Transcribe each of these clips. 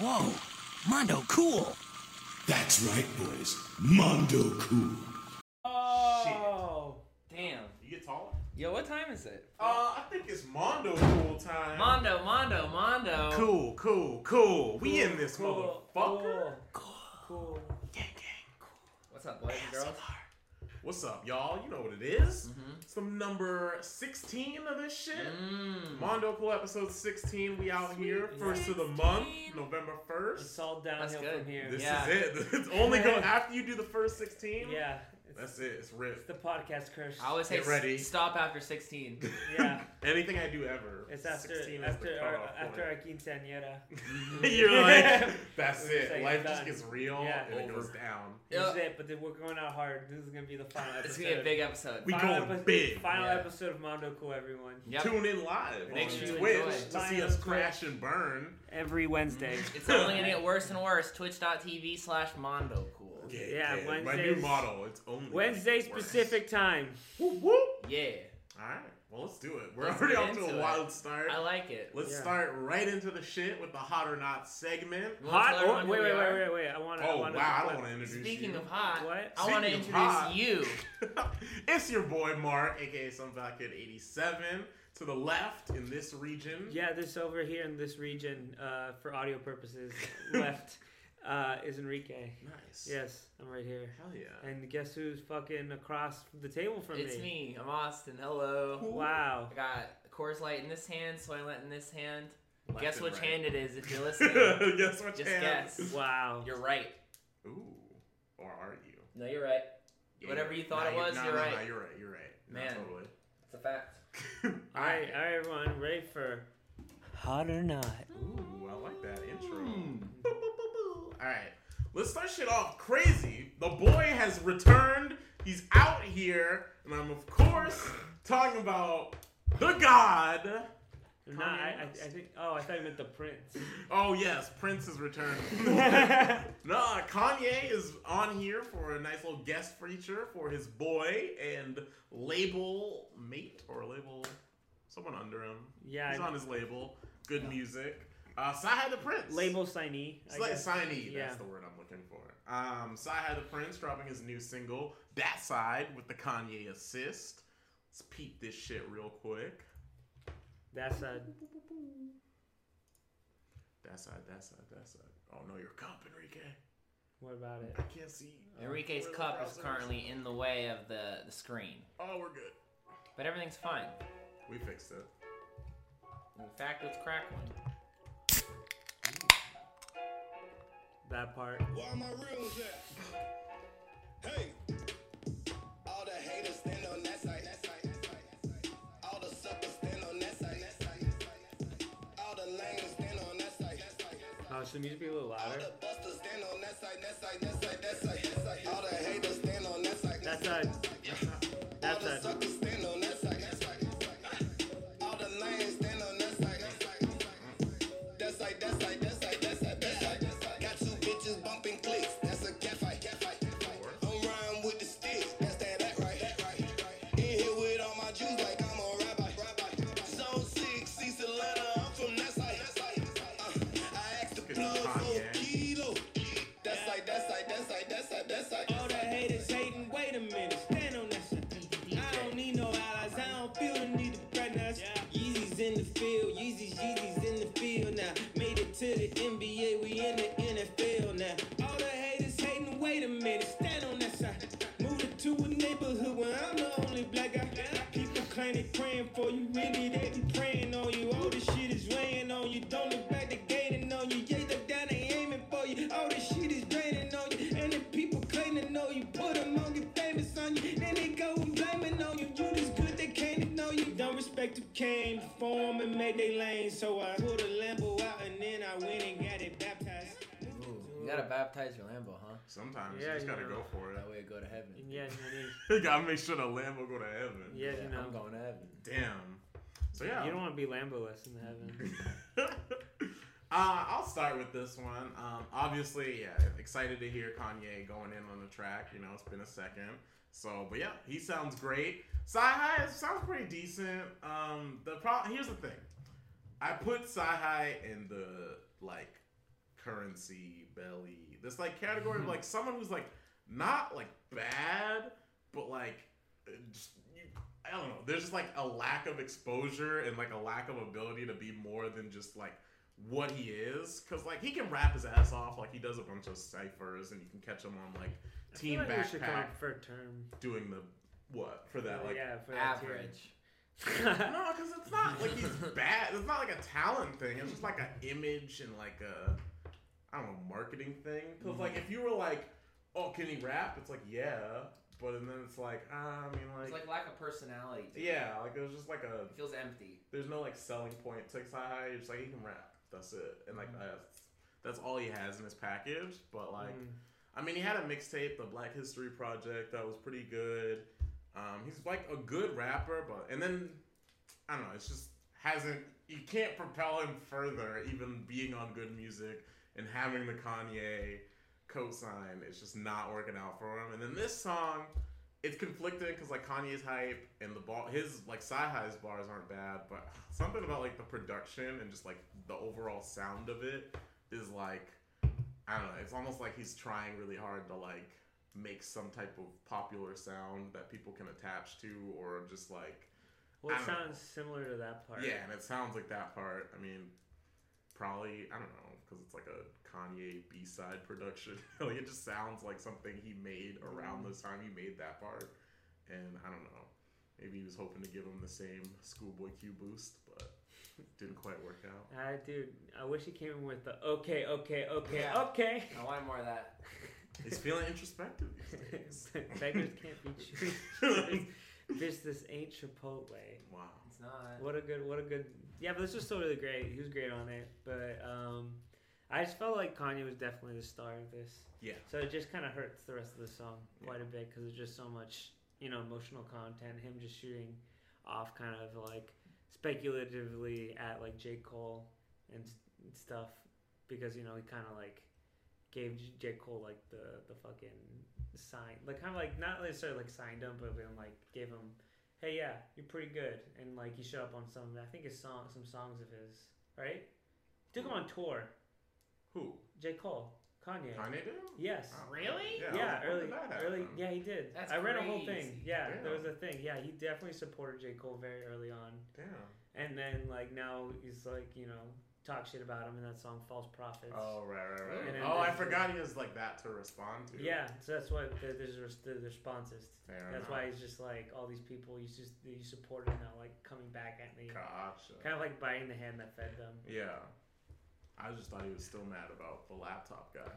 Whoa, Mondo cool. That's right, boys. Mondo cool. Oh, Shit. Damn. You get taller? Yo, what time is it? Uh, I think it's Mondo cool time. Mondo, Mondo, Mondo. Cool, cool, cool. We in this motherfucker. cool, motherfucker. Cool. Cool. What's up, boys and girls? What's up, y'all? You know what it is. Mhm. It's the number 16 of this shit. Mm. Mondo Cool episode 16. We out here. First of the month, November 1st. It's all downhill from here. This Yeah. is it. It's only go after you do the first 16. yeah, it's, That's it. It's it's the podcast curse. I always say Get ready. s- stop after 16. Yeah. Anything I do ever. It's after 16 is the after our, cutoff after point. our quinceañera. You're like, that's We're it. saying Life done. just gets real Yeah. and it Over. goes down. This Yeah. it, but then we're going out hard. This is gonna be the final episode. It's gonna be a big episode. We final going episode, big. Final Yeah. episode of Mondo Cool, everyone. Yep. Tune in live Make on sure you Twitch enjoy it. to Find see us us on crash and burn. Every Wednesday. Mm-hmm. It's only gonna get worse and worse. Twitch.tv slash Mondo Cool. Yeah, My new Wednesdays- motto. It's only Wednesday gonna get worse. specific time. Whoop, whoop. Yeah. All right. Well, let's do it. We're Let's already off to into a it. wild start. I like it. Let's Yeah. start right into the shit with the hot or not segment. Hot? tell Oh, everyone wait, wait, wait, wait, wait. I want to. Oh I wanna, wow! I don't want to introduce Speaking you. of hot, What? I want to introduce hot. you. it's your boy Mark, aka Some Fat Kid 87. To the left in this region. Yeah, this over here in this region, uh, for audio purposes, left uh, is Enrique. Nice. Yes, I'm right here. Hell yeah. And guess who's fucking across the table from It's me? It's me. I'm Austin. Hello. Wow. I got Coors Light in this hand, Soylent in this hand. Left guess which right. hand it is if you're listening. guess what Just hand? guess. Wow. You're right. Ooh. Or are you? No, you're right. Whatever you thought it was, no, you're no, right. No, you're right. You're right. No, Man. totally. It's a fact. All right, all right, everyone, ready for hot or not? Ooh, I like that intro. Hmm. Boop, boop, boop, boop. All right, let's start shit off crazy. The boy has returned. He's out here, and I'm of course talking about the God. No, I, I, I think. Oh, I thought you meant the prince. Oh yes, Prince is returned. nah, Kanye is on here for a nice little guest feature for his boy and label mate or label someone under him. Yeah, he's I- on his label. Good music. Uh, CyHi the Prynce. Label signee. It's like signee. Yeah. That's the word I'm looking for. Um, CyHi the Prynce dropping his new single, That Side, with the Kanye assist. Let's peep this shit real quick. That's a. That side, that side, that side. Oh no, your cup, Enrique. What about it? I can't see. Enrique's Where cup is currently in the way of the, the screen. Oh, we're good. But everything's fine. We fixed it. In fact, let's crack one. That part. Where my reels at? Hey. All the haters stand on that side. All the suckers stand on that side. All the lanes stand on that side. Oh, should the music be a little All louder? the busters stand on that side, that side, that side, that side. All the haters stand on that side. That's a. All That's the a. baptize your Lambo, huh? Sometimes Yeah, you just you gotta know. go for it. That way it go to heaven. Yes, you gotta make sure the Lambo go to heaven. Yes, you know. I'm going to heaven. Damn. So yeah. You don't want to be Lambo-less in heaven. uh, I'll start with this one. Um, obviously, yeah, excited to hear Kanye going in on the track. You know, it's been a second. So, but yeah, he sounds great. CyHi sounds pretty decent. Um, the pro- here's the thing. I put CyHi in the like currency, belly. This like category of like someone who's like not like bad, but like uh, just you, I don't know. There's just like a lack of exposure and like a lack of ability to be more than just like what he is. Cause like he can rap his ass off, like he does a bunch of ciphers, and you can catch him on like I feel Team like we come Backpack for a term. doing the what for that like yeah, for that tier. Average. no, because it's not like he's bad. It's not like a talent thing. It's just like an image and like a I don't know marketing thing. Because like if you were like, oh, can he rap? It's like yeah, but and then it's like ah, I mean like. It's like, lack of personality. to it. yeah, like it was just like a It feels empty. there's no like selling point to Sci You're just like he can rap. That's it, and like that's that's all he has in his package. But like. Mm. I mean, he had a mixtape, the Black History Project, that was pretty good. Um, he's like a good rapper, but and then I don't know, it's just hasn't. You can't propel him further, even being on good music and having the Kanye cosign. is just not working out for him. And then this song, it's conflicting because like Kanye's hype and the ball, his like CyHi's bars aren't bad, but something about like the production and just like the overall sound of it is like I don't know. It's almost like he's trying really hard to like make some type of popular sound that people can attach to, or just like Well, it don't know. sounds similar to that part. yeah. And it sounds like that part. I mean, probably I don't know because it's like a Kanye B side production. like it just sounds like something he made around the time he made that part. And I don't know. Maybe he was hoping to give him the same Schoolboy Q boost, but didn't quite work out. Ah, dude, I wish he came in with the okay, okay, okay, Yeah. okay. I want more of that. He's feeling introspective these days. Beggars can't be choosers. this this ain't Chipotle. Wow. It's not. What a good, what a good. Yeah, but this was still really great. He was great on it, but um, I just felt like Kanye was definitely the star of this. Yeah. So it just kind of hurts the rest of the song quite a bit because there's just so much, you know, emotional content. Him just shooting off kind of like speculatively at like J. Cole and, stuff because, you know, he kind of like gave J. J. Cole like the, the fucking sign, like kind of like not necessarily like signed him, but then like gave him, hey, yeah, you're pretty good. And like he showed up on some, I think his song, some songs of his, right? Took him on tour. Who? J. Cole, Kanye. Kanye did? Yes. Oh, Really? Yeah, Yeah, early, early. happen? Yeah, he did. That's I read a whole thing. crazy. Yeah, there was a thing. Yeah, he definitely supported J Cole very early on, Damn. and then like now he's like you know talk shit about him in that song "False Prophets." Oh right, right, right. And oh, I forgot he was like that to respond to. Yeah, so that's what the, there's res- the, the responses. Fair that's enough. why he's just like all these people you just you supported now like coming back at me, Gotcha. kind of like biting the hand that fed them. Yeah. I just thought he was still mad about the laptop guy.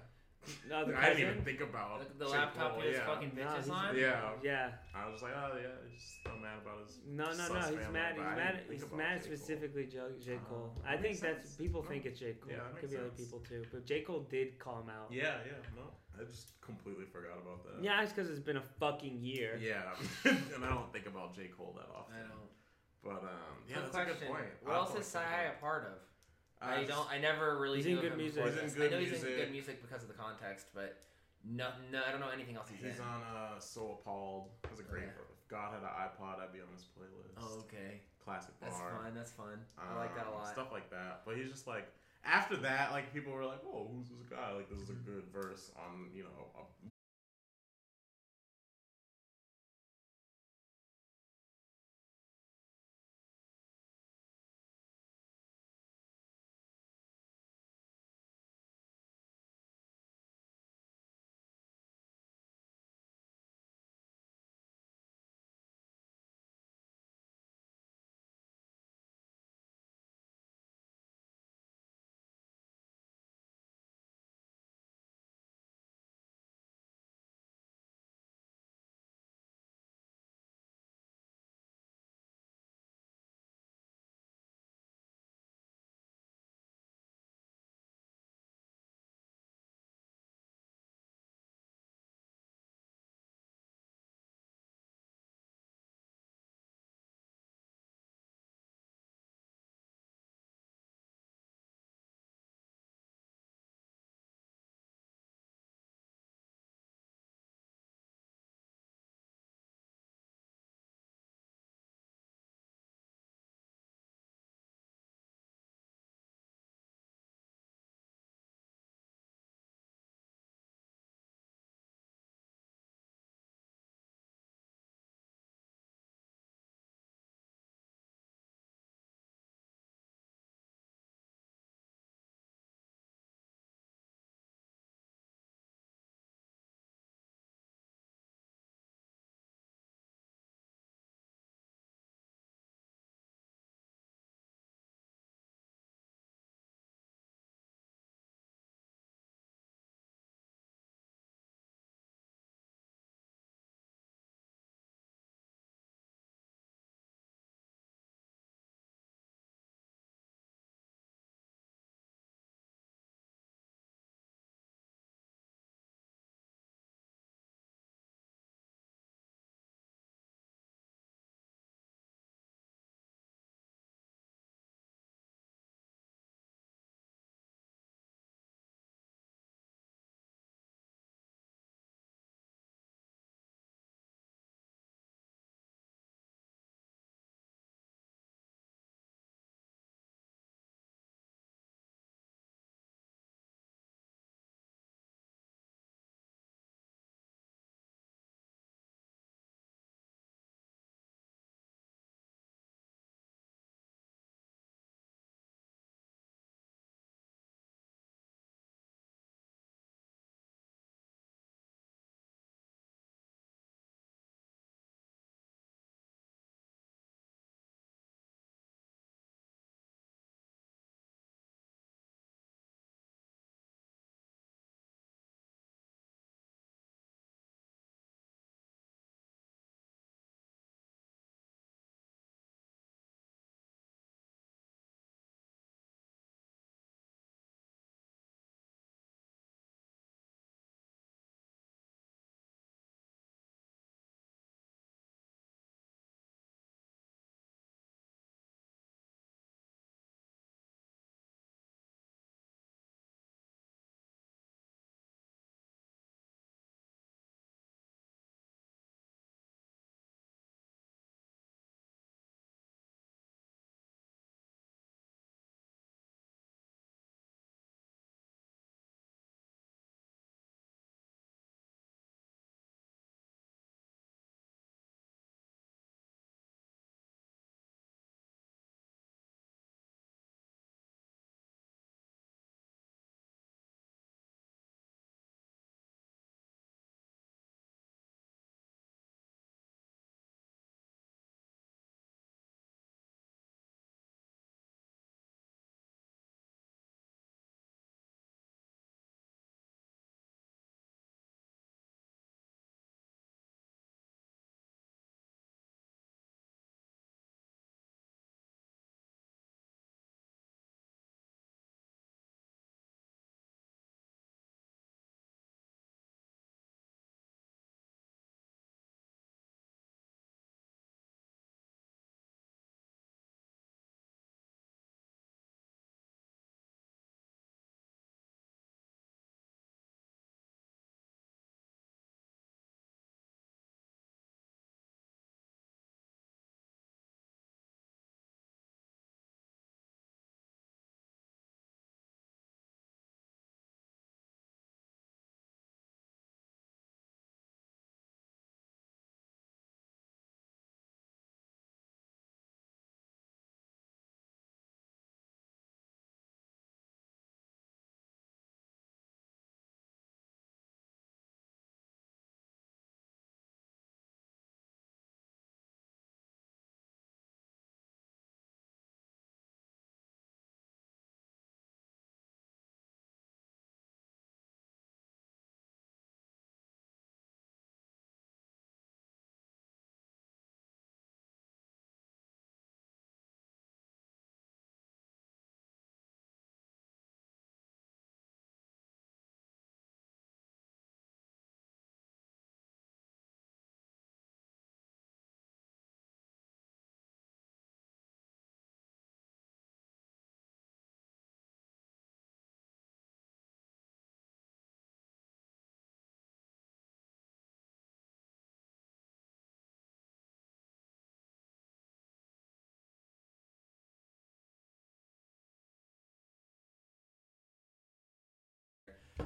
No, the I didn't even think about The, the laptop Cole, he was yeah. fucking bitches he's- on. Yeah. Yeah. I was like, oh yeah, he's just still mad about his. No, no, no. He's family, mad. He's mad. He's about mad J. Cole. specifically J, J. Cole. that I think makes that's sense. people No. think it's J. Cole. Yeah, that Could be makes other people too, but J. Cole did call him out. Yeah, yeah, no, I just completely forgot about that. Yeah, it's because it's been a fucking year. Yeah, and I don't think about J. Cole that often. I don't. But um, yeah, Quick that's a good point. What I'll else is probably CyHi a part of? About it. I don't. I never really He's in knew good him music. before He's in good I know he's in good music because of the context, but no, no, I don't know anything else he's, He's in. on uh, So Appalled. It was a great. Yeah. If God had an iPod, I'd be on his playlist. Oh, okay. Classic bar. That's fun. That's fun. I like that a Um, lot. Stuff like that. But he's just like after that, like people were like, "Oh, who's this guy? Like this is a good verse on you know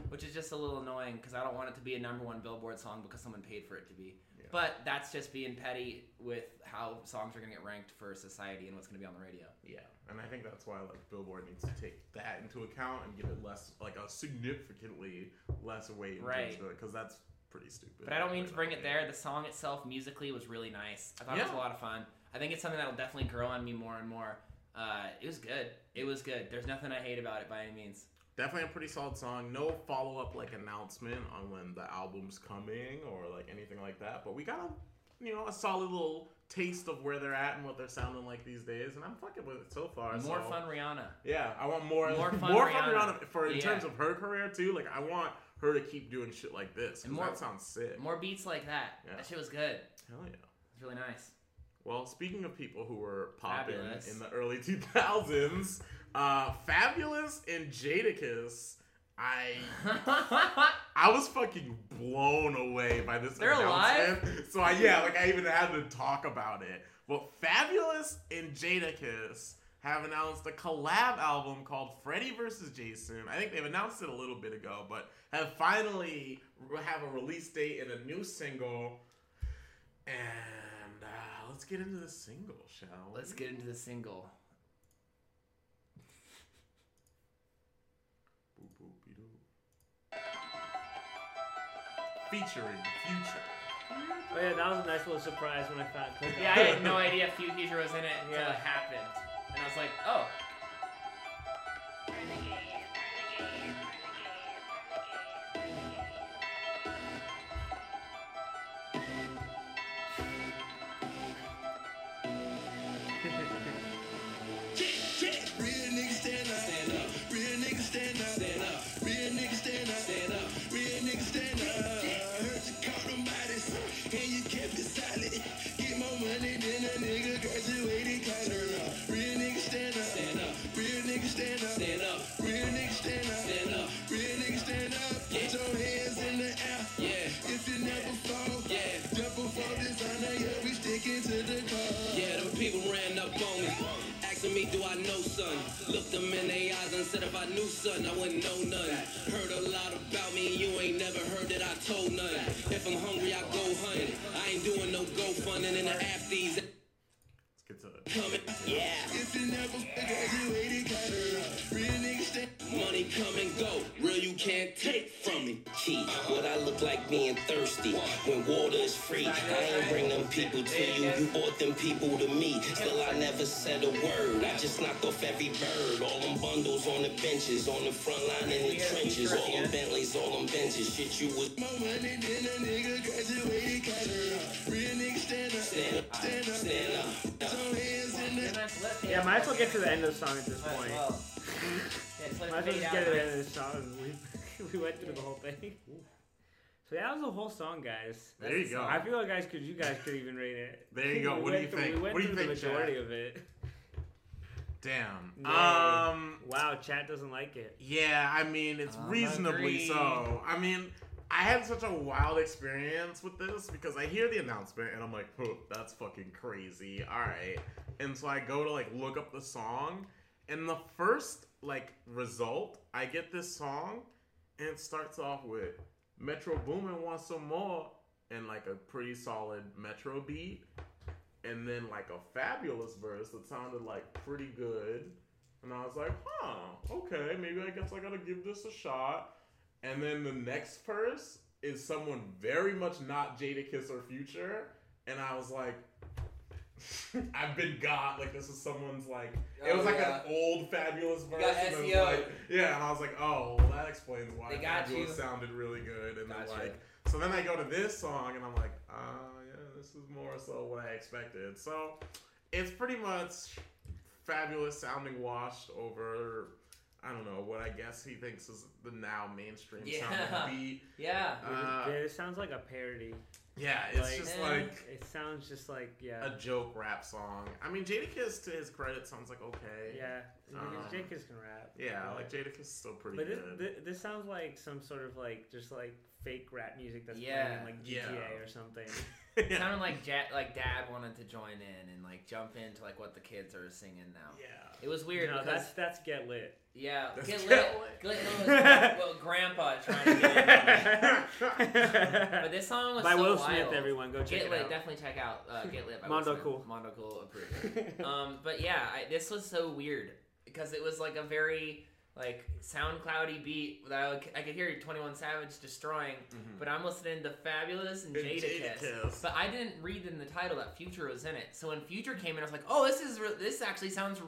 which is just a little annoying because I don't want it to be a number one Billboard song because someone paid for it to be. Yeah. But that's just being petty with how songs are gonna get ranked for society and what's gonna be on the radio. Yeah, and I think that's why like Billboard needs to take that into account and give it less, like a significantly less weight Right. because that's pretty stupid. But I don't mean to bring it there. The song itself, musically, was really nice. I thought it was a lot of fun. I think it's something that'll definitely grow on me more and more. Uh, it was good. It was good. There's nothing I hate about it by any means. Definitely a pretty solid song. No follow up like announcement on when the album's coming or like anything like that. But we got a you know a solid little taste of where they're at and what they're sounding like these days, and I'm fucking with it so far. More so- fun, Rihanna. Yeah, I want more More fun, more fun fun, Rihanna. Rihanna for in Yeah. terms of her career too. Like I want her to keep doing shit like this. And more- that sounds sick. More beats like that. Yeah. That shit was good. Hell yeah. It's really nice. Well, speaking of people who were popping in the early 2000s, uh, Fabolous and Jadakiss, I I was fucking blown away by this They're announcement. So I yeah, like I even had to talk about it. Well, Fabolous and Jadakiss have announced a collab album called Freddy vs. Jason. I think they've announced it a little bit ago, but have finally have a release date and a new single. And uh, let's get into the single, shall we? Let's get into the single. Featuring Future. Oh yeah, that was a nice little surprise when I found. Yeah, I had no idea Few Future was in it until Yeah. it happened. And I was like, oh. Son, I wouldn't know none. Heard a lot about me, you ain't never heard that I told none. If I'm hungry, I go hunting. I ain't doing no go funding in the afties. Let's get to it. Coming, yeah. If you never graduated college. Real niggas stand Money come and go, real you can't take from me. Key, what I look like being thirsty when water is free. I ain't bring them people to you, you brought them people to me. Still, I never said a word. I just knocked off every bird. All them bundles on the benches, on the front line in the trenches. All them Bentleys, all them benches. Shit, you was more money than a nigga graduated college. Real niggas stand up. stand up, Stand up. stand up. Put your hands in the Yeah, might as well get to the end of the song at this Might as point. well. Let it Might as well just get to the end of the song. We, we went through the whole thing. So that was the whole song, guys. There you go. I feel like guys could you guys could even rate it. There you go. We What do went you through- think? We went What do you through think, the majority Chad? of it. Damn. Yay. Um. wow, chat doesn't like it. Yeah, I mean it's Um, reasonably agreed. so. I mean, I had such a wild experience with this because I hear the announcement and I'm like, oh, that's fucking crazy. All right. And so I go to like look up the song, and the first like result, I get this song, and starts off with Metro Boomin wants some more, and like a pretty solid Metro beat, and then like a Fabolous verse that sounded like pretty good. And I was like, huh, okay, maybe I guess I gotta give this a shot. And then the next verse is someone very much not Jadakiss or Future. And I was like, I've been got. Like, this is someone's, like, it was Oh, like yeah. an old Fabolous verse. got and it SEO. like- yeah, and I was like, oh, well, that explains why They got Fabolous you. sounded really good. And Gotcha. then, like, so then I go to this song and I'm like, ah, yeah, this is more so what I expected. So it's pretty much Fabolous sounding washed over. I don't know what I guess he thinks is the now mainstream Yeah. sounding beat. Yeah. Uh, yeah, it sounds like a parody. Yeah, it's like- just Eh. like It sounds just like yeah, a joke rap song. I mean, Jadakiss, to his credit, sounds like okay. yeah. Um, Jake can rap. Yeah, but- like Jadakiss is still pretty But good. this, this sounds like some sort of like just like fake rap music that's Yeah. playing in like GTA Yeah. or something. It yeah. sounded like ja- like dad wanted to join in and like jump into like what the kids are singing now. Yeah. It was weird no, because that's that's get lit. yeah, That's get Get lit. Lit. Get lit was well, grandpa trying to get in. But this song was By so Will wild. Smith, everyone go check Get it lit, out. definitely check out uh, Get Lit by Mondo Will Smith. Cool. Mondo Cool approved. um, but yeah, I, this was so weird because it was like a very like SoundCloudy beat that I, I could hear Twenty One Savage destroying, but I'm listening to Fabolous and And Jadakiss. Jadakiss. But I didn't read in the title that Future was in it. So when Future came in, I was like, oh, this is re- this actually sounds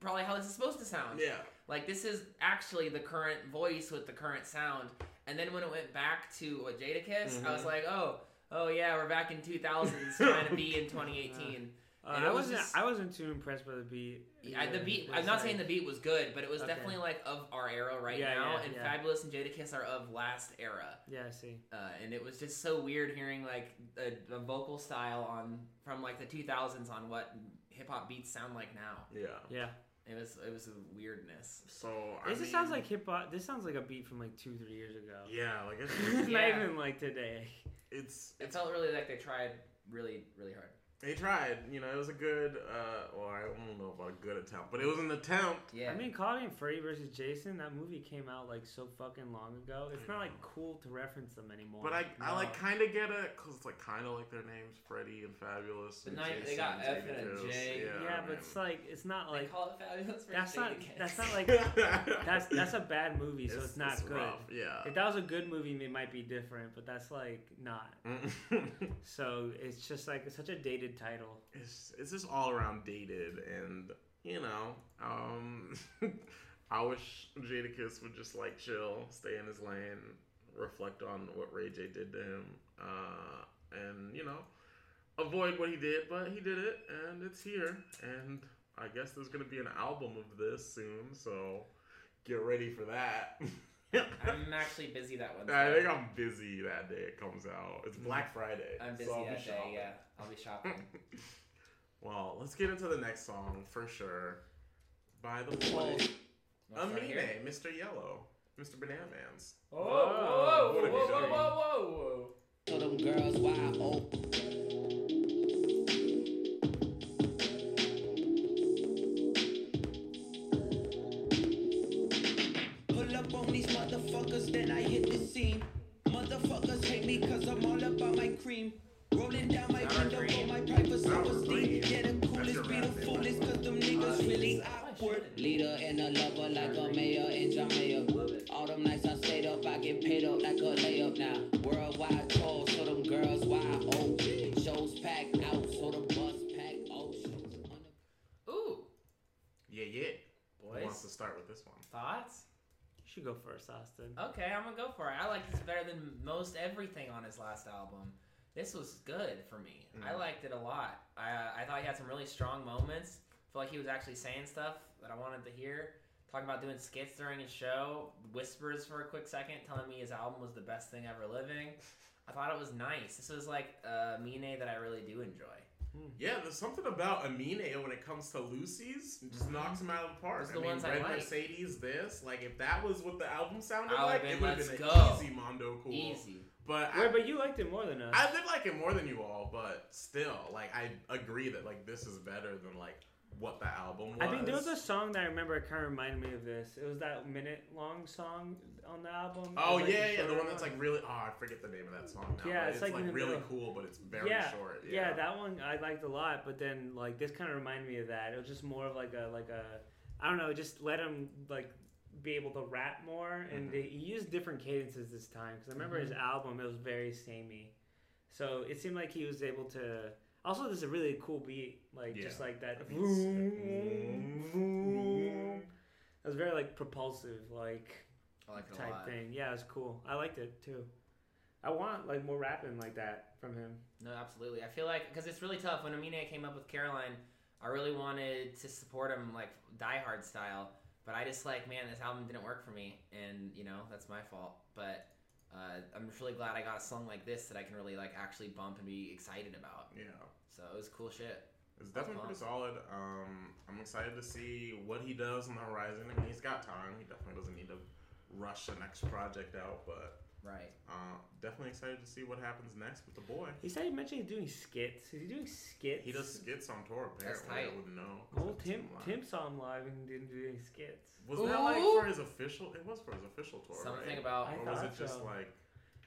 probably how this is supposed to sound. Yeah. Like this is actually the current voice with the current sound. And then when it went back to what Jadakiss, I was Mhm. like, oh, oh yeah, we're back in 2000s trying to be in 2018. Uh, And I was wasn't. just- I wasn't too impressed by the beat. Yeah, the beat. I'm not like- saying the beat was good, but it was Okay. definitely like of our era right Yeah, now. yeah, and yeah. Fabolous and Jadakiss are of last era. Yeah, I see. Uh, and it was just so weird hearing like a, a vocal style on from like the 2000s on what hip hop beats sound like now. Yeah. Yeah, It was it was a weirdness. So I this mean, sounds like hip hop. This sounds like a beat from like two, three years ago. Yeah, like it's Not Yeah. even like today. it's It felt really like they tried really really hard. They tried. You know, it was a good. uh Well, I don't know about a good attempt, but it was an attempt. Yeah. I mean, calling it Freddy versus Jason, that movie came out like so fucking long ago. It's not like cool to reference them anymore. But I, I like kind of get it because it's like kind of like their names, Freddie and Fabolous. But and now they Jason got F and a J. Yeah, Yeah, I but it's like it's not they like call it Fabolous for that's not Jadakiss. that's not like that's that's a bad movie, so it's, not good. rough, Yeah. If that was a good movie, it might be different, but that's like not. So it's just like it's such a dated title. it's it's just all around dated, and you know, um, I wish Jadakiss would just like chill, stay in his lane, reflect on what Ray J did to him, uh, and you know, avoid what he did. But he did it, and it's here, and I guess there's gonna be an album of this soon, so get ready for that. I'm actually busy that one. I think I'm busy that day it comes out. It's mm-hmm. Black Friday. I'm busy so that day. shopping. Yeah, I'll be shopping. Well, let's get into the next song for sure. By the way, Amine. Mr. Yellow, Mr. Banana Man's. Whoa, whoa, What whoa, whoa, whoa, whoa, whoa. So them girls wide open. Like a mayor in Jamaica. All them nights I stayed up, I get paid up like a layup now. Worldwide tour, so them girls wide open. Shows packed out, so the bus packed oceans. Ooh, Yeah, yeah. Who wants to start with this one? Thoughts? You should go first, Austin. Okay, I'm gonna go for it. I like this better than most everything on his last album. This was good for me. I Mm. liked it a lot. I, uh, I thought he had some really strong moments. I feel like he was actually saying stuff that I wanted to hear. Talking about doing skits during his show, whispers for a quick second, telling me his album was the best thing ever living. I thought it was nice. This was like uh, Mine that I really do enjoy. Yeah, there's something about Amine when it comes to loosies. It just knocks him out of the park. Those I the mean, ones I Red like. Mercedes, this. Like, if that was what the album sounded I would've like, been, it would have "Let's been go." an easy Mondo Cool. Easy. But Wait, I, but you liked it more than us. I did like it more than you all, but still, like, I agree that, like, this is better than, like, what the album was. I think there was a song that I remember it kind of reminded me of this. It was that minute long song on the album. Oh like, yeah, yeah, the one that's like really. Oh, I forget the name of that song now. Yeah, it's, it's, like, like, really middle. cool, but it's very yeah, short. yeah, Yeah, that one I liked a lot. But then like this kind of reminded me of that. It was just more of like a like a I don't know. Just let him like be able to rap more, and Mhm. they, he used different cadences this time. Because I remember his album, it was very samey. So it seemed like he was able to. Also, this is a really cool beat, like just like that. Vroom, uh, mm-hmm. vroom. It was very like propulsive, like I liked it a type lot. thing. Yeah, it was cool. I liked it too. I want like more rapping like that from him. No, absolutely. I feel like because it's really tough. When Amine came up with Caroline, I really wanted to support him like Die Hard style, but I just like, man, this album didn't work for me, and you know that's my fault. But uh, I'm really glad I got a song like this that I can really like actually bump and be excited about. yeah. So it was cool shit. It's definitely pretty solid. Um, I'm excited to see what he does on the horizon. I mean, he's got time. He definitely doesn't need to rush the next project out, but Right. Uh, definitely excited to see what happens next with the boy. He said he mentioned he's doing skits. Is he doing skits? He does skits on tour. That's Apparently, I wouldn't know. Well, Tim seen him live. Tim saw him live and didn't do any skits. Was that like for his official? It was for his official tour, Something right? about I or was it thought just like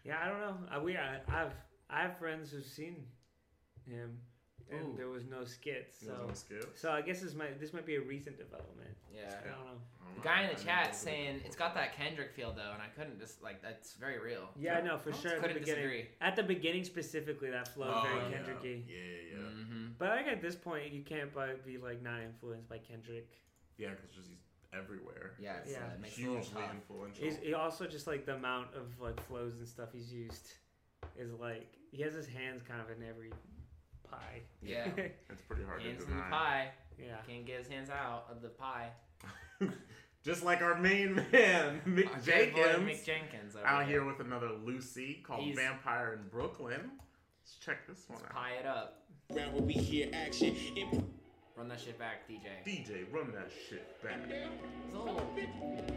Yeah, I don't know. I, we I, I've I have friends who've seen him, and Ooh. there was no skits. So no skits? so I guess this might this might be a recent development. yeah. I don't know. I don't The know. guy in the didn't chat know saying it's got that Kendrick feel though, and I couldn't just like that's very real. Yeah, no, for Oh, sure. At the couldn't beginning, disagree. at the beginning specifically, that flow Oh, very yeah. Kendricky. Yeah, yeah, yeah. Mm-hmm. But I think at this point, you can't but be like not influenced by Kendrick. Yeah, because just he's everywhere. Yeah, it's, Yeah. Uh, it makes it a little hugely tough. influential. He's he also just like the amount of like flows and stuff he's used is like he has his hands kind of in every pie. Yeah. it's pretty hard Hands to in the pie. yeah. Can't get his hands out of the pie. just like our main man, Mick Our Jenkins, Mick Jenkins out here. here with another loosie called He's- Vampire in Brooklyn. Let's check this one Let's out. pie it up. Round where we hear action. Imp- Run that shit back, DJ. DJ, run that shit back. Is a little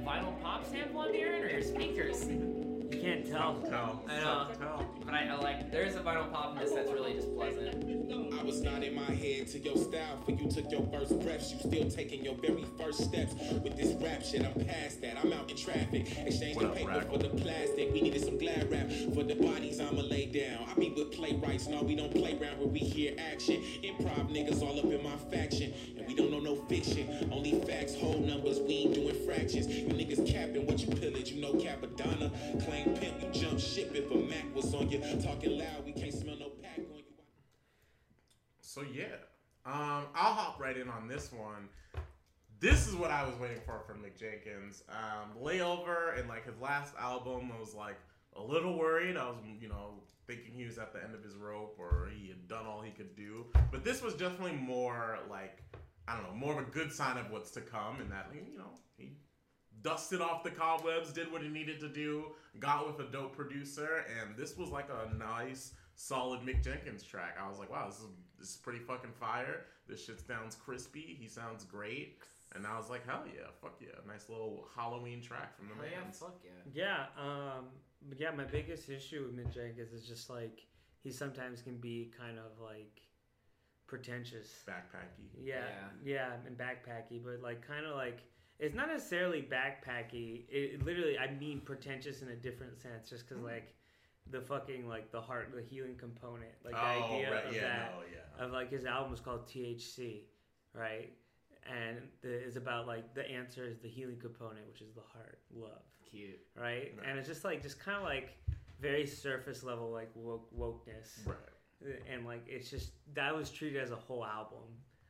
vinyl pop sample I'm hearing, or your speakers? You can't tell. Tell, I tough know. to tell. But I, I like. There's a vinyl pop in this that's really just pleasant. I was not in my head to your style for you took your first breaths. You still taking your very first steps with this rap shit. I'm past that. I'm out in traffic. Exchange What the up, paper Raggle? for the plastic. We needed some glad rap for the bodies I'ma lay down. I be with playwrights. No, we don't play around where we hear action. Improv niggas all up in my faction. And we don't know no fiction. Only facts, whole numbers. We ain't doing fractions. You niggas capping what you pillage. You know Cappadonna. Claim pimp. You jump ship if a Mac was on you. Talking loud. We can't smell no pack on you. So yeah, um, I'll hop right in on this one. This is what I was waiting for from Mick Jenkins. Um, Layover and like his last album, was like a little worried. I was, you know, thinking he was at the end of his rope or he had done all he could do. But this was definitely more like I don't know, more of a good sign of what's to come. And that you know he dusted off the cobwebs, did what he needed to do, got with a dope producer, and this was like a nice, solid Mick Jenkins track. I was like, wow, this is this is pretty fucking fire. This shit sounds crispy. He sounds great. And I was like, hell yeah, fuck yeah, nice little Halloween track from the man. yeah, fuck yeah. Yeah, um, but yeah. My biggest issue with Mick Jenkins is just like he sometimes can be kind of like pretentious. Backpacky. Yeah, yeah, and backpacky, but like kind of like it's not necessarily backpacky. It literally, I mean, pretentious in a different sense, just because hmm. like the fucking like the heart, the healing component, like the oh, idea right, of yeah, that no, yeah. of like his album is called THC, right? And the, it's about like the answer is the healing component, which is the heart, love, Cute. right? Right. And it's just like just kind of like very surface level like woke wokeness, Right. and like it's just that was treated as a whole album,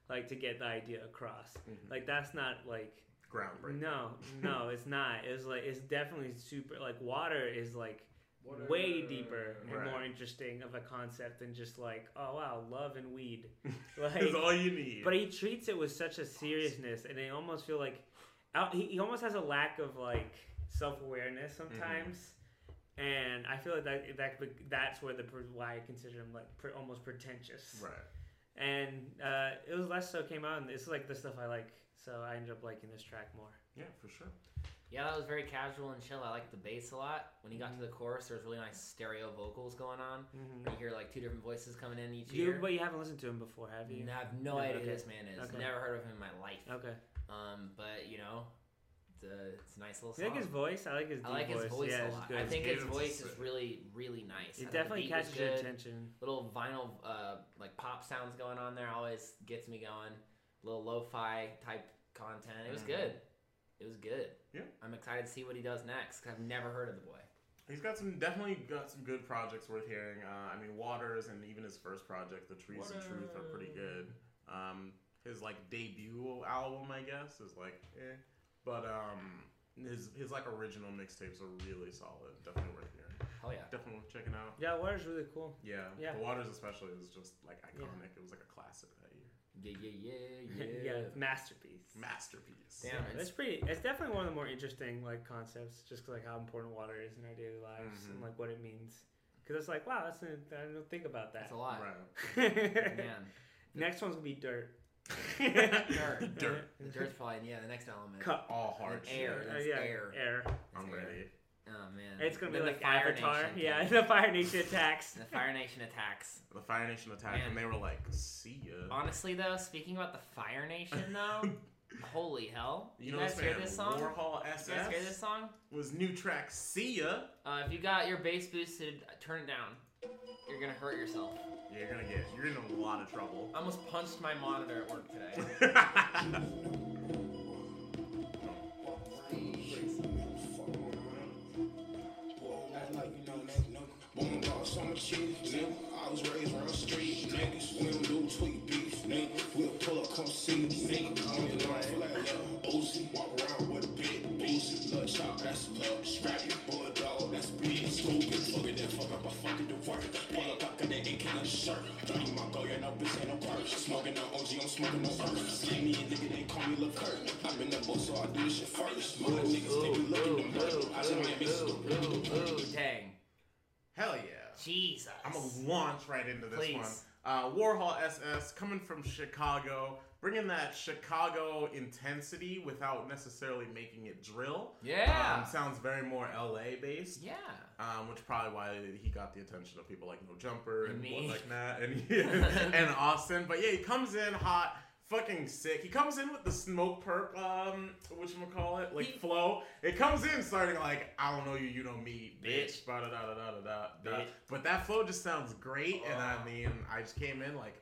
like to get the idea across. Mhm. Like that's not like Groundbreaking. no, no, it's not. It's like it's definitely super. Like water is like way deeper and Right. more interesting of a concept than just like oh wow love and weed. Like, That's all you need. but he treats it with such a seriousness, and I almost feel like he, he almost has a lack of like self awareness sometimes. And I feel like that, that that's where the why I consider him like pre, almost pretentious. right. And uh, it was less so came out, and it's like the stuff I like. So I ended up liking this track more. Yeah, for sure. Yeah, that was very casual and chill. I liked the bass a lot. When he got to the chorus, there was really nice stereo vocals going on. Mm-hmm. You hear like two different voices coming in each You, but you haven't listened to him before, have you? I have no Yeah, idea okay. who this man is. Okay. Never heard of him in my life. Okay. Um, but you know, it's a, it's a nice little You song. like his voice? I like his deep I like his voice yeah, a lot. good. I think His voice is really, really nice. it definitely the beat was catches your attention. Little vinyl, uh, like pop sounds going on there always gets me going. Little lo-fi type content. It was Mhm. good. It was good. Yeah. I'm excited to see what he does next. i I've never heard of the boy. He's got some definitely got some good projects worth hearing. Uh, I mean, Waters and even his first project, The Trees of Truth, are pretty good. Um, his like debut album, I guess, is like eh, but um, his his like original mixtapes are really solid. Definitely worth hearing. Hell yeah. Definitely worth checking out. Yeah, Water's really cool. Yeah, Yeah. The Waters especially is just like iconic. It was like a classic that year. Yeah, yeah, yeah, yeah, yeah. masterpiece. Masterpiece. Damn, Yeah, it's- that's pretty. It's definitely one of the more interesting like concepts, just 'cause, like how important water is in our daily lives Mhm. and like what it means. Because it's like, wow, that's a, I don't think about that. That's a lot. Right. Man. Next one's gonna be dirt. Dirt. Dirt. The dirt's probably, yeah, the next element. Cup. All hard And air. shit. Uh, That's yeah, air. air. I'm Air. ready. Oh man. It's gonna be Then the like Fire Avatar. Nation yeah, the Fire Nation attacks. The Fire Nation attacks. The Fire Nation attacks, and they were like, "See ya." Honestly, though, speaking about the Fire Nation, though, holy hell! You You, know guys this hear this song? Warhol You guys hear this song? was new track "See Ya." Uh, if you got your bass boosted, turn it down. You're gonna hurt yourself. Yeah, you're gonna get, you're in a lot of trouble. I almost punched my monitor at work today. Boom, dog, summer cheese, nigga. I was raised around the street, niggas. We don't do tweet beef, nigga. We'll pull up, come see me, nigga. I'm in the line for like little Uzi. Walk around with a big boozy. Lil' chop, that's love. Strap your bulldog, that's big. Stupid, fuck it, then fuck up, I fuck it, the work. Pull up, I got that ink in a shirt. Dirty my go, yeah, no bitch ain't no purse. Smoking no OG, I'm smoking no earth. See me, a nigga, they call me Lil' Kurt. I'm in the boat, so I do this shit first. My niggas, they be looking them dirt. I just made me stupid. ooh, ooh, dang. Hell yeah. Jesus. I'm gonna launch right into this Please. one. Uh, Warhol SS coming from Chicago, bringing that Chicago intensity without necessarily making it drill. Yeah. Um, sounds very more LA based. Yeah. Um, which probably why he got the attention of people like No Jumper and, And like that, and and Austin. But yeah, he comes in hot, fucking sick. He comes in with the Smokepurpp, um, what call it, like He- flow. It comes in starting like I don't know you, you know me, bitch. Da da da da da da. But that flow just sounds great, and I mean, I just came in like.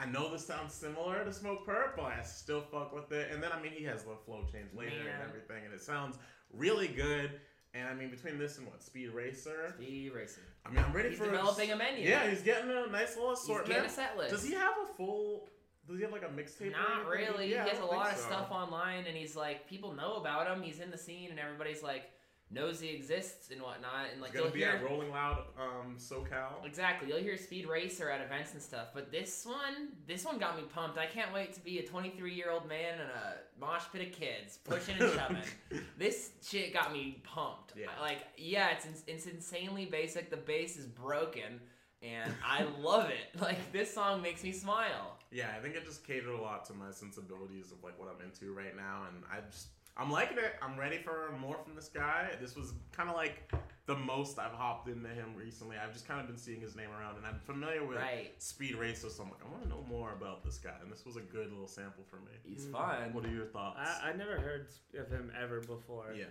I know this sounds similar to Smokepurpp, but I still fuck with it. And then I mean, he has the flow change later and everything, and it sounds really good. And I mean, between this and what Speed Racer, Speed racing. I mean, I'm ready He's for developing a menu. Yeah, he's getting a nice little assortment. He's getting a set list. Does he have a full? Does he have like a mixtape? Not really. Yeah, he has a lot of so. stuff online, and he's like, people know about him. He's in the scene, and everybody's like, knows he exists and whatnot. And like, He's gonna be hear at Rolling Loud, um, SoCal. exactly, you'll hear Speed Racer at events and stuff. But this one, this one got me pumped. I can't wait to be a 23 year old man in a mosh pit of kids pushing and shoving. this shit got me pumped. Yeah. Like, yeah, it's it's insanely basic. The bass is broken. And I love it. Like this song makes me smile. Yeah, I think it just catered a lot to my sensibilities of like what I'm into right now, and I just I'm liking it. I'm ready for more from this guy. This was kind of like the most I've hopped into him recently. I've just kind of been seeing his name around, and I'm familiar with Right. Speed Racer, so I'm like, I want to know more about this guy, and this was a good little sample for me. He's Mm. fun. What are your thoughts? I, I never heard of him ever before. yeah,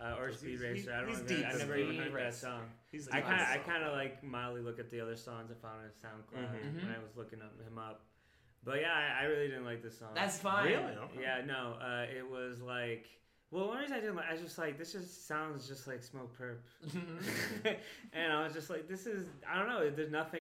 Uh, or Speed he's- Racer. I don't he's know. deep I never the even Speed heard that song. he's I kind of, I kind of like mildly look at the other songs I found on SoundCloud Mhm. when I was looking up him up. But yeah, I, I really didn't like this song. That's fine. Really? Okay. Yeah, no. Uh, it was like, well, one reason I didn't like, I was just like, this just sounds just like Smokepurpp, and I was just like, this is, I don't know. There's nothing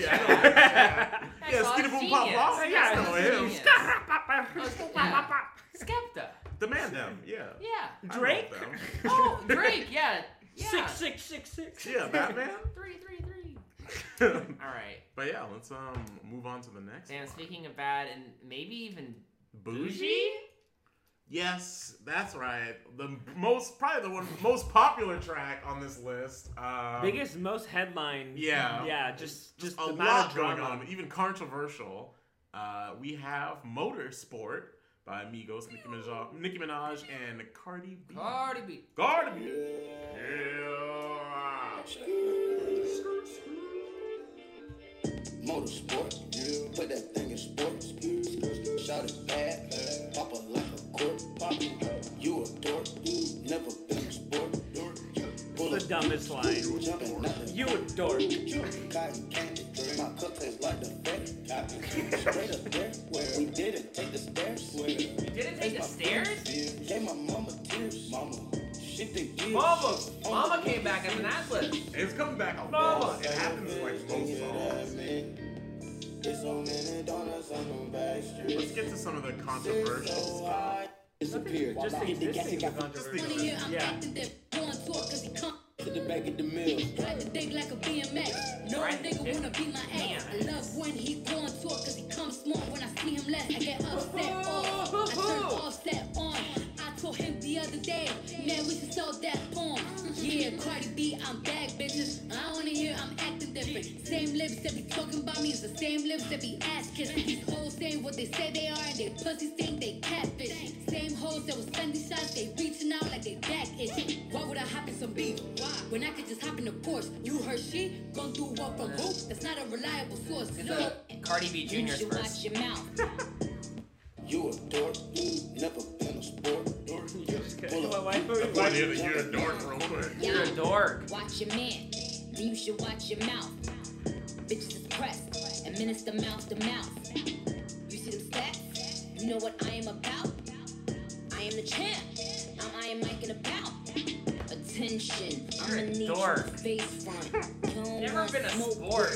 Yeah, I know. Yeah, That's yeah all Skinny Boom Pop. Pop. Yeah, Yeah, that's I know him. genius. Oh, yeah. Skepta. Demand them. Yeah. Yeah. I know Drake? them. Oh, Drake. Yeah. Yeah. Six six six six. Yeah, Batman. Three, three, three. but yeah, let's um move on to the next. Damn. Speaking of bad and maybe even Bougie. Bougie. Yes, that's right. The most, probably the one most popular track on this list. Um, Biggest, most headline. Yeah. Yeah, just just, just a lot going on, even controversial. Uh, we have Motorsport by Migos, Nicki Minaj, Nicki Minaj and Cardi B. Cardi B. Cardi B. Yeah. Motorsport, put that thing in sports. Shout it bad, pop it like a court. You a dork, never been a sport. Pull The dumbest line. jumping nothing. You a dork. Cotton candy, my cup tastes like the Fed. Straight up there, where we didn't take the stairs. You didn't take the stairs? Gave my mama tears. Mama, shit the gears. Mama. Mama came back as an athlete. It's coming back a Mama. lot. It happens like most songs. Let's get to some of the controversial stuff. Disappeared. Just the existing it got controversy. Just Here I'm Yeah. acting that going to it cause to the back of the mill. ride the dick like a BMX. No Right. nigga wanna be my ex. I love when he going to it cause he comes smart. When I see him less, I get upset off. other day, man, we should sell that porn. Yeah, Cardi B, I'm back, bitches. I wanna hear I'm acting different. Same lips that be talking about me is the same lips that be ass kissing. These hoes saying what they say they are and they pussies think they catfish. Same hoes that was sending shots, they reaching out like they back itching. Why would I hop in some beef? Why? When I could just hop in a Porsche. You heard she gon' do what from who? That's not a reliable source. So, Cardi B you Jr.'s should verse. watch your mouth. You a dork, never been a sport. Pull Why- up, why- why- Why you you're a dork real quick? You're a dork. Watch your man, then you should watch your mouth. Bitches is pressed, administer mouth to mouth. You see them stats? You know what I am about? I am the champ. I'm I am Mike and about. Attention, You're I'ma a need dork. face front. You don't Never want been a smoke sport.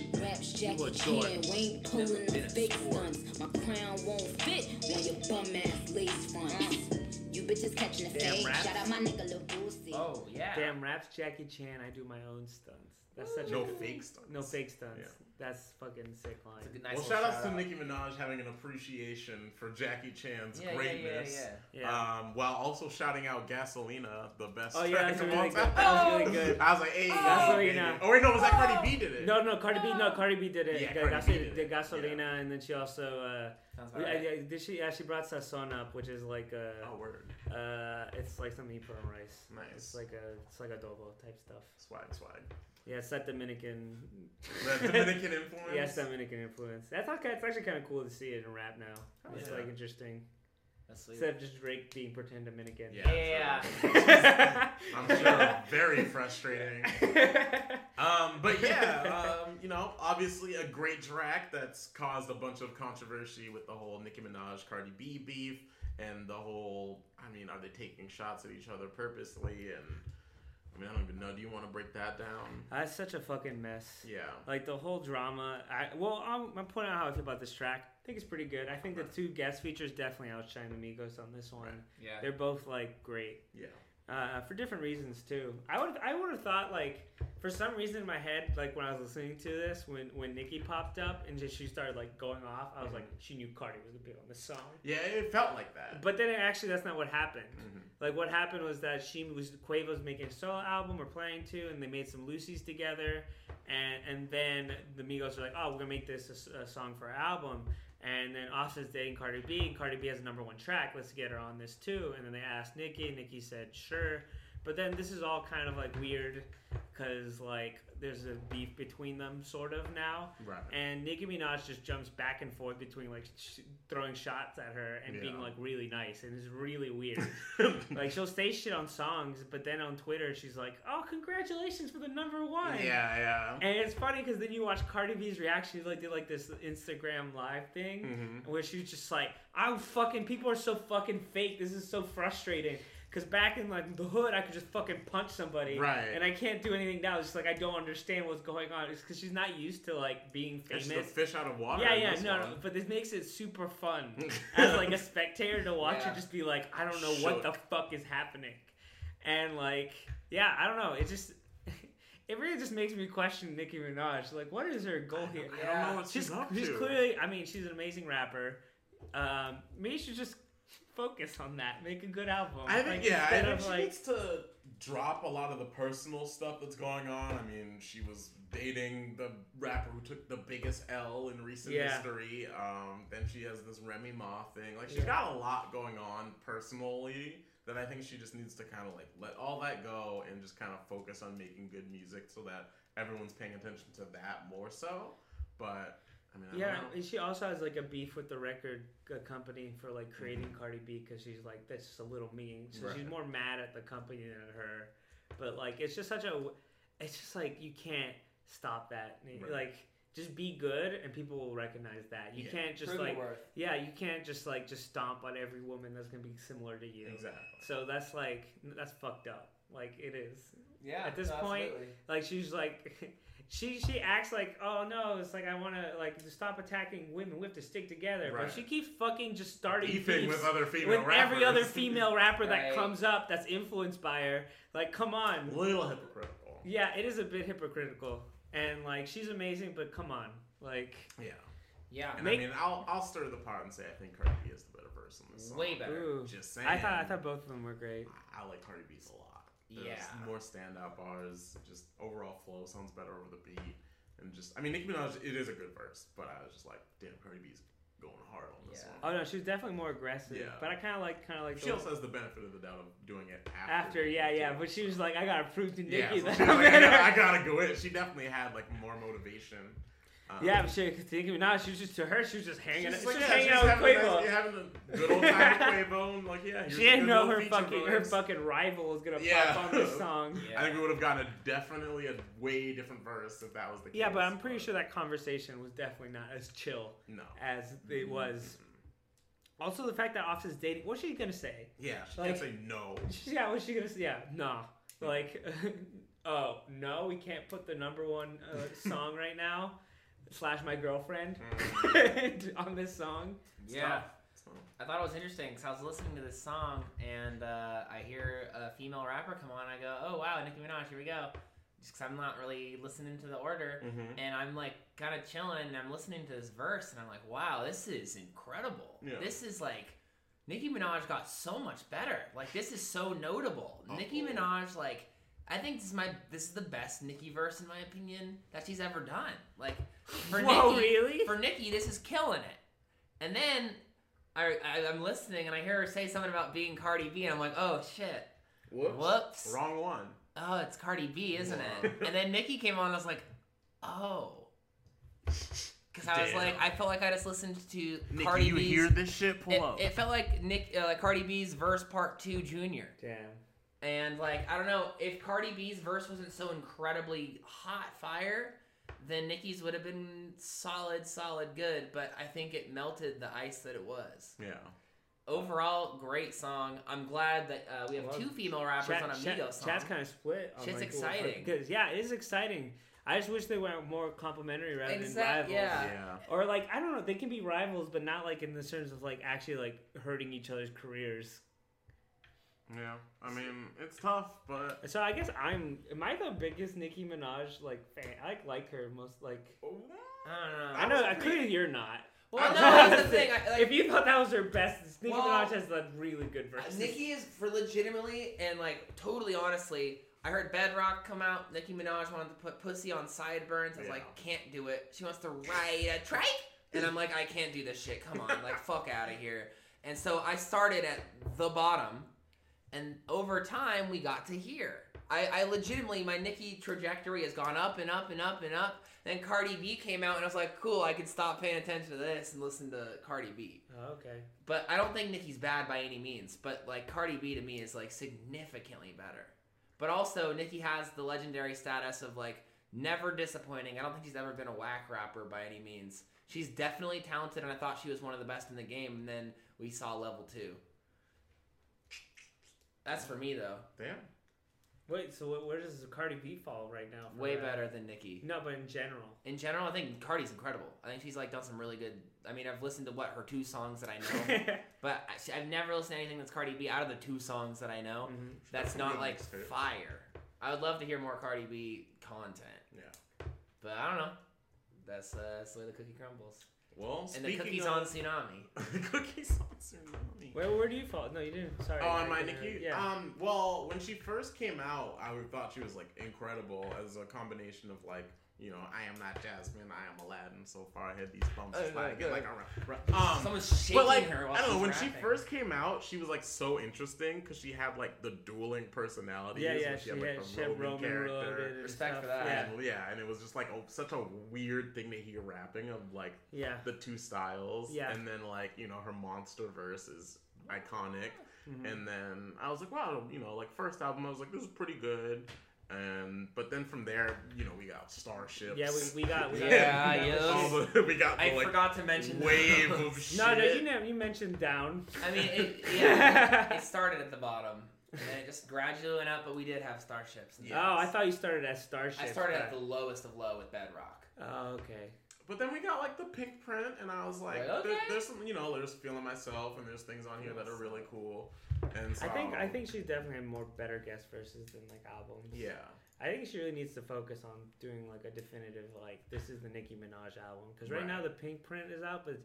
with me, this is a lace blunt. Raps Jackie. Chan, we ain't pulling Never no fake stunts. My crown won't fit on your bum ass lace fronts. You bitches catching the fade. Shout out my nigga Lil Boosie. Oh yeah. Damn raps Jackie Chan. I do my own stunts. That's such No a fake stunts. no fake stunts. Yeah. That's fucking sick line. It's a good, nice Well, little shout outs to out. Nicki Minaj having an appreciation for Jackie Chan's Yeah, yeah, yeah, greatness. yeah. Yeah. Um, while also shouting out Gasolina, the best Oh, yeah, track that's of really all good. time. That was really good. I was like, hey, Gasolina. Oh wait, no, was that Cardi B did it? No, no, Cardi B. No, Cardi B did it. Yeah, Ga- Cardi Gas- B did it. did Gasolina, and then she also. Uh, Sounds yeah, alright. yeah, did she? Yeah, she brought Sazon up, which is like a. Oh word, Uh, it's like something you put on rice. Nice. It's like a, it's like adobo type stuff. swag, swag. Yeah, it's that Dominican. The Dominican influence. Yeah, Dominican influence. That's not, it's actually kind of cool to see it in rap now. It's yeah. like interesting That's sweet. instead of just Drake being pretend Dominican. Yeah, Yeah, true. I'm sure very frustrating. Um, but yeah, um, you know, obviously a great track that's caused a bunch of controversy with the whole Nicki Minaj Cardi B beef and the whole. I mean, are they taking shots at each other purposely? And I mean, I don't even know. Do you want to break that down? That's such a fucking mess. Yeah. Like the whole drama. I well, I'm, I'm pointing out how I feel about this track. I think it's pretty good. I think the two guest features definitely outshine the Migos on this one. Right. yeah. They're both like great. Yeah. Uh, for different reasons too. I would I would have thought like for some reason in my head like when I was listening to this when when Nicki popped up and just she started like going off I was like she knew Cardi was gonna be on this song. Yeah, it felt like that. But then it, actually that's not what happened. Mhm. Like what happened was that she was Quavo's making a solo album or playing to, and they made some loosies together, and and then the Migos were like, oh, we're gonna make this a song for our album. And then Offset's dating Cardi B, and Cardi B has a number one track. Let's get her on this too. And then they asked Nicki, and Nicki said sure. But then this is all kind of like weird, because like there's a beef between them sort of now. Right. And Nicki Minaj just jumps back and forth between like sh- throwing shots at her and being like really nice, and it's really weird. like she'll say shit on songs, but then on Twitter she's like, "Oh, congratulations for the number one." yeah, yeah. And it's funny because then you watch Cardi B's reaction. She like did like this Instagram live thing Mhm. where she's just like, "I'm fucking. People are so fucking fake. This is so frustrating." Because back in like the hood, I could just fucking punch somebody, Right. And I can't do anything now. It's just like I don't understand what's going on. It's because she's not used to like being famous. just a fish out of water. Yeah, yeah, no, no, but this makes it super fun as like a spectator to watch Yeah. her just be like, I don't know what the fuck is happening, and like, yeah, I don't know. It just, it really just makes me question Nicki Minaj. Like, what is her goal here? I don't know what she's, She's, up she's clearly, I mean, she's an amazing rapper. Um, maybe she just focus on that, make a good album. I think Like, yeah, I think she like, needs to drop a lot of the personal stuff that's going on. I mean, she was dating the rapper who took the biggest L in recent Yeah. history. Um, then she has this Remy Ma thing. Like she's Yeah. got a lot going on personally that I think she just needs to kind of like let all that go and just kind of focus on making good music so that everyone's paying attention to that more so. But I mean, I Yeah, don't know. and she also has like a beef with the record uh, company for like creating Cardi B because she's like that's just a little mean. So she's more mad at the company than at her. But like it's just such a, it's just like you can't stop that. Right. Like just be good and people will recognize that. You Yeah. can't just Prove like worth. yeah, you can't just like just stomp on every woman that's gonna be similar to you. exactly. So that's like that's fucked up. Like it is. Yeah. At this point. Like she's like, she she acts like, oh no, it's like I want to like to stop attacking women. We have to stick together. Right. But she keeps fucking just starting Beefing with other female with rappers. every other female rapper that Right. comes up that's influenced by her. Like, come on. a little hypocritical. Yeah, it is a bit hypocritical. And like, she's amazing, but come on, like, Yeah. Yeah. And Make- I mean, I'll I'll stir the pot and say I think Cardi B is the better verse on this song. Way better. ooh. Just saying. I thought I thought both of them were great. I like Cardi B's a lot. There's Yeah. more standout bars. Just overall flow sounds better over the beat, and just I mean Nicki Minaj. It is a good verse, but I was just like, damn, Cardi B's going hard on this Yeah. one. Oh no, she was definitely more aggressive. Yeah. But I kind of like, kind of like She also has the benefit of the doubt of doing it after. after. Yeah, yeah. But she was like, I gotta prove to Nicki yeah, so that like, I, gotta, I gotta go in. She definitely had like more motivation. Um, Yeah, but she Nicki Minaj, she was just to her, she was just hanging, She's out, like, just yeah, hanging she's out with having, a Quavo. nice- having a good old time with Quavo, and like, yeah, She didn't know her fucking her fucking rival was gonna Yeah. pop on this song. I think we would have gotten a definitely a way different verse if that was the case. Yeah, but I'm pretty sure that conversation was definitely not as chill no. as it was. Also, the fact that Offset's dating. What's she gonna say? Yeah, she Like- can't say no. Yeah, what's she gonna say? Yeah, nah. Like, oh no, we can't put the number one uh, song right now. Slash my girlfriend on this song. Yeah. So, I thought it was interesting because I was listening to this song and uh, I hear a female rapper come on. I go, oh wow, Nicki Minaj, here we go. Just because I'm not really listening to the order. Mhm. And I'm like kind of chilling and I'm listening to this verse and I'm like, wow, this is incredible. Yeah. This is like, Nicki Minaj got so much better. Like, this is so notable. Oh. Nicki Minaj, like, I think this is my this is the best Nicki verse in my opinion that she's ever done. Like for Whoa, Nicki, really? for Nicki, this is killing it. And then I, I I'm listening and I hear her say something about being Cardi B and I'm like, oh shit, Whoops. whoops, Wrong one. oh it's Cardi B, isn't Wow. it? And then Nicki came on and I was like, oh. Because I was like, I felt like I just listened to Nicki, Cardi you B's. hear this shit? Pull it, up. it felt like Nick, uh, like Cardi B's verse part two, Junior. Damn. And like I don't know if Cardi B's verse wasn't so incredibly hot fire, then Nicki's would have been solid, solid, good. But I think it melted the ice that it was. yeah. Overall, great song. I'm glad that uh, we have Well, two female rappers Chat, on a chat, Migos song. chat's kind of split. on, Shit's like, exciting. Because yeah, it is exciting. I just wish they were more complimentary rather than rivals. yeah. Yeah. Or like I don't know, they can be rivals, but not like in the terms of like actually like hurting each other's careers. Yeah. I mean, it's tough, but So I guess I'm. Am I the biggest Nicki Minaj like fan? I like like her most. Like I don't know. I know. I clearly you're not. well, no, that's the thing. I, like, if you thought that was her best, Nicki Well, Minaj has a really good verse. Uh, Nicki is for legitimately and like totally honestly. I heard Bedrock come out. Nicki Minaj wanted to put pussy on sideburns. I was Yeah. like, can't do it. She wants to ride a trike, and I'm like, I can't do this shit. Come on, like fuck out of here. And so I started at the bottom, and over time we got to here. I, I legitimately my Nicki trajectory has gone up and up and up and up. Then Cardi B came out, and I was like, cool. I can stop paying attention to this and listen to Cardi B. Oh, okay. But I don't think Nicki's bad by any means. But like Cardi B to me is like significantly better. But also Nicki has the legendary status of like never disappointing. I don't think she's ever been a whack rapper by any means. She's definitely talented, and I thought she was one of the best in the game. And then we saw level two. That's for me though. Damn. Wait, so where does Cardi B fall right now? for Way rap? better than Nicki. No, but in general. In general, I think Cardi's incredible. I think she's like done some really good. I mean, I've listened to what her two songs that I know, but I- I've never listened to anything that's Cardi B out of the two songs that I know. Mhm. That's That's not like fire. I would love to hear more Cardi B content, Yeah. but I don't know. That's uh, that's the way the cookie crumbles. Well, And the speaking cookies of, on tsunami. cookies on tsunami. Where where do you fall? No, you didn't. Sorry. Oh, I on my couldn't- Nicki. Yeah. Um. Well, when she first came out, I thought she was like incredible as a combination of like, you know, I am not Jasmine, I am Aladdin. So far, I had these bumps. Just by like, good. around- um, Someone's shaking but like, her while I don't know. she's When she first came out, she was like so interesting because she had like the dueling personalities. yeah, yeah. where She, had, like, had, the she had Roman Roman character. loaded and Respect stuff. for that. Yeah. And, yeah, and it was just like oh, such a weird thing to hear rapping of like Yeah. the two styles. Yeah. And then like, you know, her monster verse is iconic. Mhm. And then I was like, wow, you know, like first album I was like, this is pretty good. And but then from there, you know, we got Starships. Yeah, we, we got. We got Yeah, we got- yeah. All the, we got the, I like forgot to mention wave those. of shit. No, no, you never. You mentioned down. I mean, it, yeah, it started at the bottom and then it just gradually went up, but we did have starships. and Yeah. Oh, I thought you started as starships. I started at the lowest of low with Bedrock. Oh, okay. But then we got like the Pinkprint, and I was like, Like, there- okay. there's some, you know, there's feeling myself, and there's things on here that are really cool. And so I think I think she's definitely had more better guest verses than like albums. yeah, I think she really needs to focus on doing like a definitive like this is the Nicki Minaj album because right, Right. now the Pinkprint is out, but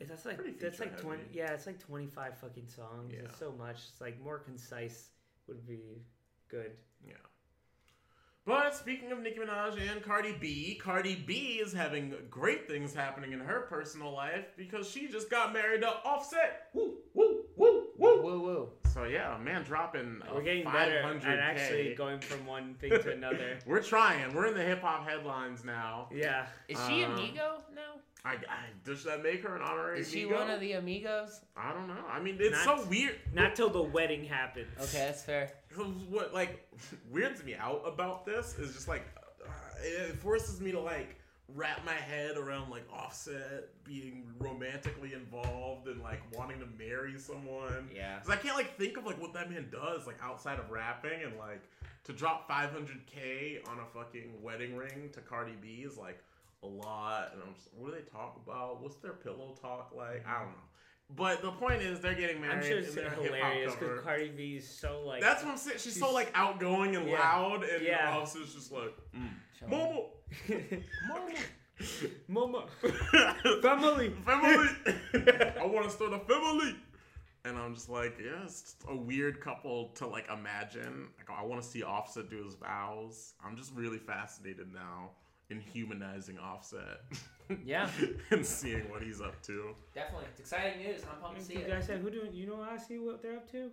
it's that's like Pretty that's like twenty heavy. yeah it's like twenty five fucking songs. Yeah. It's so much. It's like more concise would be good. yeah. But speaking of Nicki Minaj and Cardi B, Cardi B is having great things happening in her personal life because she just got married to Offset. Woo, woo, woo, woo. Woo woo. So yeah, man, dropping We're getting better 500K. at actually going from one thing to another. We're trying. We're in the hip hop headlines now. Yeah. Is she Um, Amigo now? I, I does that make her an honorary? Is she amigo? one of the Amigos? I don't know. I mean, it's Not- so weird. Not till the wedding happens. Okay, that's fair. What like weirds me out about this is just like uh, it forces me to like wrap my head around like Offset being romantically involved and like wanting to marry someone. Yeah. Cause I can't like think of like what that man does like outside of rapping and like to drop 500k on a fucking wedding ring to Cardi B is like a lot. And I'm just, what do they talk about? What's their pillow talk like? I don't know. But the point is they're getting married. I'm sure it's hilarious because Cardi B is so like. That's what I'm saying. She's, so like outgoing and Yeah. loud, and Yeah. the officer's just like, mm. "Momo, Mama. Momo, Family. family. I want to start a family." And I'm just like, yeah, it's just a weird couple to like imagine. Like, I want to see Offset do his vows. I'm just really fascinated now in humanizing Offset. Yeah. and seeing what he's up to. Definitely. It's exciting news. I'm pumped to see You it. guys said who do you know? I see what they're up to.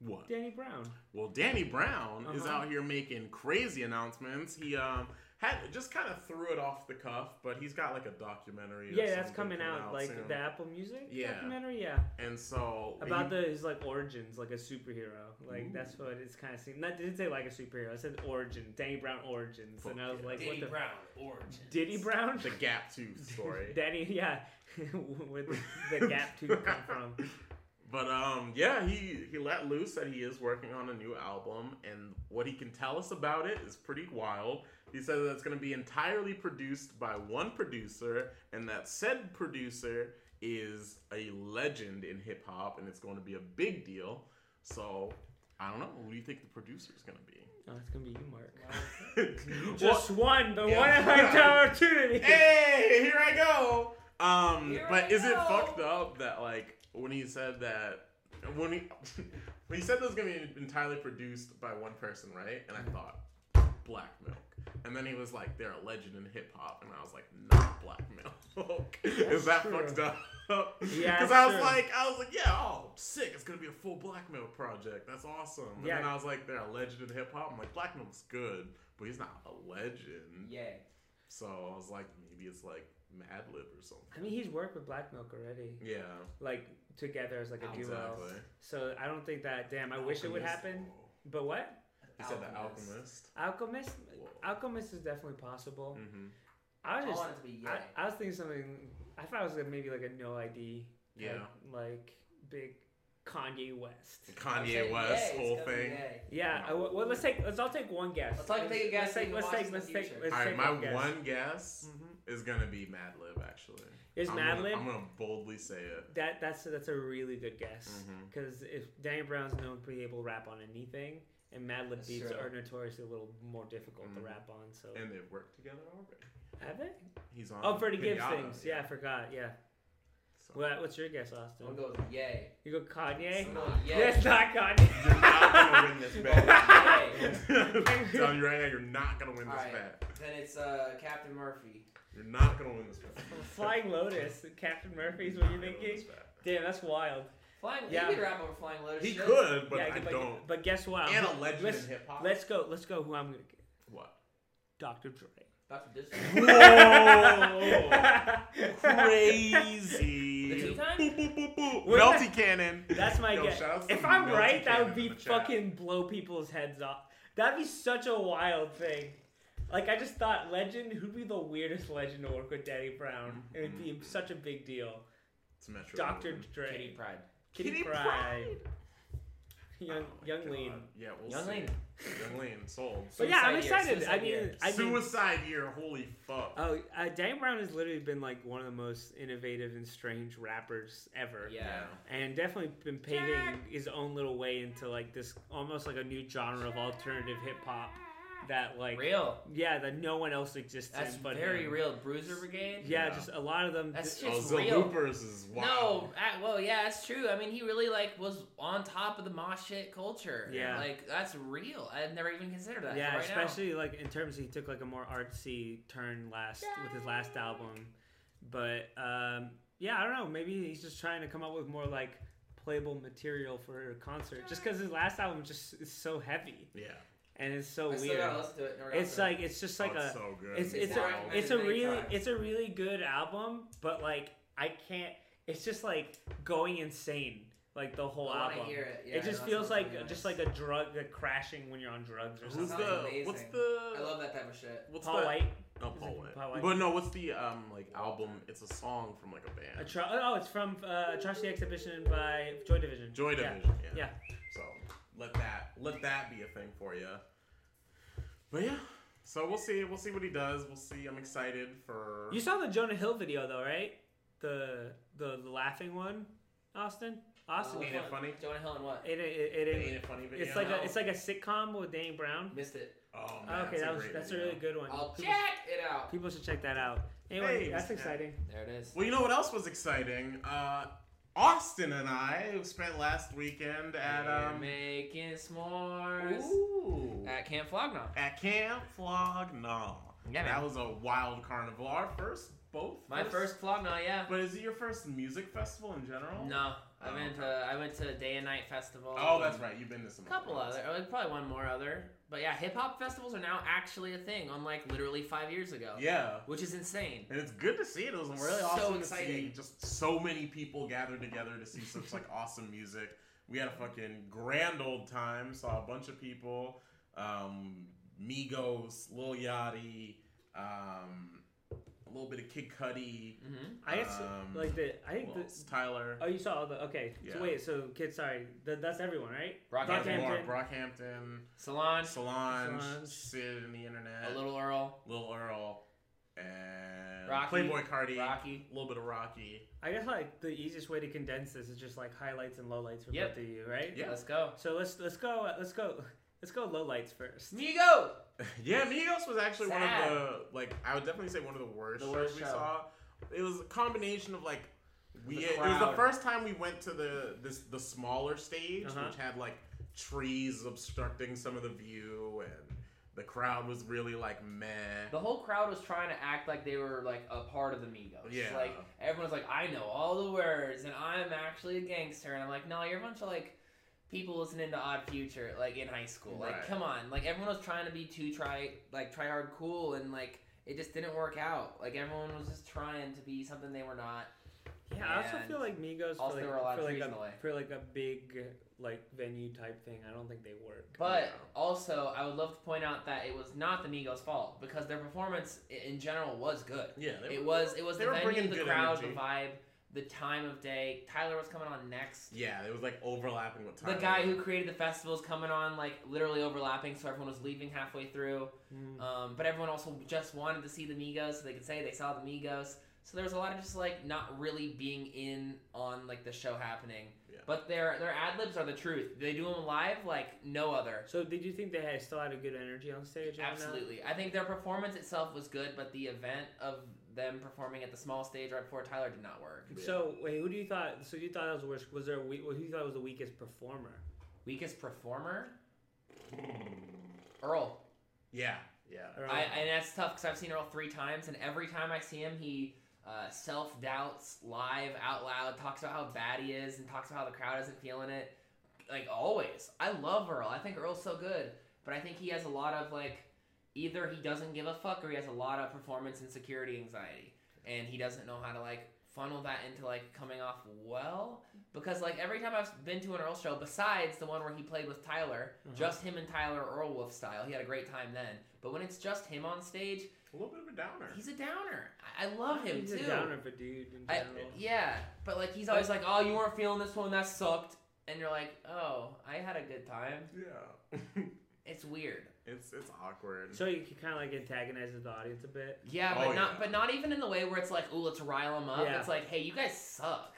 What? Danny Brown. Well, Danny Brown is Uh-huh. out here making crazy announcements. He um had just kind of threw it off the cuff, but he's got like a documentary. or Yeah, that's something coming out like soon. the Apple Music Yeah. documentary. Yeah, And so about he- the his like origins, like a superhero. Like that's what it's kind of seemed. Not didn't say like a superhero. I said origin, Danny Brown origins, and I was like, Diddy what the Brown origins. Diddy Brown? the Gap Tooth story. Danny, yeah, where the, the gap tooth come from. But um, yeah, he he let loose that he is working on a new album, and what he can tell us about it is pretty wild. He says that it's going to be entirely produced by one producer, and that said producer is a legend in hip hop, and it's going to be a big deal. So I don't know. Who do you think the producer is going to be? Oh, it's gonna be you, Mark. Well, Just one, but Yeah. one of my opportunity. hey, here I go. Um, Here but I is it fucked up that like when he said that when he when he said this was gonna be entirely produced by one person, right? And I thought Black Milk, and then he was like, they're a legend in hip hop, and I was like, not Black Milk. is that true. fucked up? Yeah, because I was true. like, I was like, yeah, oh, sick! It's gonna be a full Black Milk project. That's awesome. And Yeah. then I was like, they're a legend in hip hop. I'm like, Black Milk's good, but he's not a legend. Yeah. So I was like, maybe it's like Mad Lib or something. I mean, he's worked with Black Milk already, Yeah, like together as like a duo. exactly. So I don't think that. Damn, I wish it would happen. But what? He said the Alchemist. Alchemist. Alchemist. Whoa. Alchemist is definitely possible. Mm-hmm. I was just. want it to be yay. I, I was thinking something. I thought it was like maybe like a no ID. Yeah. Like big. Kanye West. Kanye Okay, West yay, whole it's gonna be thing. yay. Yeah, I- well, let's take let's all take one guess. Let's all take a guess Let's take let's take let's take let's All right, take my one guess. one guess Mhm. is gonna be Madlib. Actually, Is I'm gonna, I'm gonna boldly say it. That that's that's a really good guess because if Danny Brown's known to be able to rap on anything, and Madlib That's beats true. are notoriously a little more difficult to Mhm. rap on. So And they've worked together already. have they? He's on. Oh, Freddie Gibbs Pinata, things. Yeah, I forgot. Yeah. So. What, what's your guess, Austin? I'm gonna go with yay. You go Kanye? I'm yay. That's not Kanye. You're not gonna win this Yay. bet. telling you right now, you're not gonna win this Alright. bet. Then it's uh, Captain Murphy. You're not gonna win this bet. Flying Lotus, Captain Murphy's. What you You're not gonna win thinking? this bet. Damn, that's wild. Flying. Yeah. He could rap over Flying Lotus. He shit. could, but yeah, I but, don't. But guess what? And I'm- a legend let's, in hip hop. Let's go. Let's go. Who I'm gonna get? What? Dr. Dre. Dr. Disrespect. Whoa! Crazy. The two-time? Boop, boop, boop, boop. Melty that- cannon. That's my Yo, guess. shout out to If I'm Melty right, that would be in chat. fucking blow people's heads off. That'd be such a wild thing. Like I just thought, legend. Who'd be the weirdest legend to work with Danny Brown? It would be mm-hmm. such a big deal. It's Metro. Dr. Dre, Kitty Pryde. Kitty, Kitty Pryde, Pride. young Oh young God. lean. Yeah, we'll Young see. Lean. Yung Lean. Sold. But yeah, I'm excited. I suicide mean, year. I mean, Suicideyear. Holy fuck. oh, uh, Danny Brown has literally been like one of the most innovative and strange rappers ever. Yeah. and definitely been paving Jack. his own little way into like this almost like a new genre of alternative hip hop that like Real. yeah that no one else exists That's in but very him. real. Bruiser Brigade. Yeah, Yeah. just a lot of them. That's Oh, just the real. Loopers is wild. No, uh, well, yeah, that's true. I mean, he really like was on top of the mosh shit culture. Yeah. like that's real. I've never even considered that. yeah, right especially like in terms of he took like a more artsy turn last with his last album, but um, yeah, I don't know. Maybe he's just trying to come up with more like playable material for a concert. Just because his last album just is so heavy Yeah. And it's so now. I still weird. gotta listen to it. It's like it's just like oh, a it's so good. It's it's Yeah, a I it's a recommend it many really times. it's a really good album, but like I can't. It's just like going insane, like the whole I wanna album. hear it. Yeah, it just feels like really just like a drug, like crashing when you're on drugs or Who's something. the? What's the? I love that type of shit. What's Paul the? White. Oh, Is Paul White. Paul White? But no, what's the um like album? It's a song from like a band. Atro- oh, it's from uh, Atrocity Exhibition by Joy Division. Joy Yeah. Division. Yeah. Yeah. So let that let that be a thing for you. But yeah. So we'll see. We'll see what he does. We'll see. I'm excited for. You saw the Jonah Hill video though, right? The the, the laughing one, Austin. Austin. Uh, Ain't it funny? Jonah Hill and what? it, it, it, Ain't it, it funny? Video? it's like No. a it's like a sitcom with Danny Brown. Missed it. Oh man, okay, that's that was great that's a really good one. I'll people, check it out. people should check that out. Anyway, Hey, that's exciting. There it is. Well, you know what else was exciting? Uh, Austin and I spent last weekend at um. making s'mores Ooh. at Camp Flog Gnaw. At Camp Flog Gnaw. Yeah, that man. was a wild carnival. Our first, both. My first Flog Gnaw, yeah. But is it your first music festival in general? No, I Oh, went okay. to I went to Day and Night Festival. Oh, that's right. You've been to some. A couple other, like probably one more other. But yeah, hip hop festivals are now actually a thing, unlike literally five years ago. Yeah. Which is insane. And it's good to see it. It was really So awesome to exciting. see just so many people gathered together to see such like awesome music. We had a fucking grand old time. Saw a bunch of people. Um, Migos, Lil Yachty, um, a little bit of Kid Cudi. hmm I guess Um, like the I think who the. Tyler. oh you saw all the okay. Yeah. So wait, so kid, sorry, Th- that's everyone, right? Brockhampton. Brockhampton. Brockhampton, Solange, Solange, Solange. Sid in the internet, a little Earl, Little Earl, and Rocky, Playboi Carti, Rocky. a little bit of Rocky. I guess like the easiest way to condense this is just like highlights and lowlights for Yep. both of you, right? Yeah. Let's go. So let's let's go let's go let's go low lights first. Migo. Yeah, Migos was actually one of the like I would definitely say one of the worst The shows worst we saw. It was a combination of like we The it was the first time we went to the this the smaller stage Uh-huh. which had like trees obstructing some of the view and the crowd was really like meh. The whole crowd was trying to act like they were like a part of the Migos. Yeah. Like everyone's like, I know all the words and I'm actually a gangster and I'm like, no, you're a bunch of like people listening to Odd Future like in high school. Like, Right. come on. Like everyone was trying to be too try like try hard cool and like it just didn't work out. Like everyone was just trying to be something they were not. Yeah, I also feel like Migos for like, were a lot for, like a, for like a big like venue type thing. I don't think they work. But also, I would love to point out that it was not the Migos' fault because their performance in general was good. Yeah, they It were- was it was they the venue, bringing the crowd, energy. the vibe. The time of day. Tyler was coming on next. Yeah, it was like overlapping with time. The guy who created the festival is coming on, like literally overlapping, so everyone was leaving halfway through. Mm. Um, but everyone also just wanted to see the Migos, so they could say they saw the Migos. So there was a lot of just like not really being in on like the show happening. Yeah. But their their ad libs are the truth. They do them live like no other. So did you think they had still had a good energy on stage? Absolutely. I think their performance itself was good, but the event of them performing at the small stage right before Tyler did not work. So wait, who do you thought? So you thought that was the worst? Was there a? Who you thought was the weakest performer? Weakest performer? Earl. Yeah, yeah. Earl? I, and that's tough because I've seen Earl three times, and every time I see him, he uh, self doubts live out loud, talks about how bad he is, and talks about how the crowd isn't feeling it. Like always, I love Earl. I think Earl's so good, but I think he has a lot of like either he doesn't give a fuck or he has a lot of performance insecurity anxiety, and he doesn't know how to like funnel that into like coming off well. Because like every time I've been to an Earl show besides the one where he played with Tyler Uh-huh. just him and Tyler Earl Wolf style he had a great time then. But when it's just him on stage A little bit of a downer. he's a downer. I, I love him He's too. a downer of a dude in I, general. yeah. But like he's always like oh you weren't feeling this one. That sucked. And you're like oh I had a good time. Yeah. it's weird it's it's awkward. So you kind of like antagonizes the audience a bit. yeah oh, but Oh, not yeah. but not even in the way where it's like oh let's rile him up Yeah. it's like hey you guys suck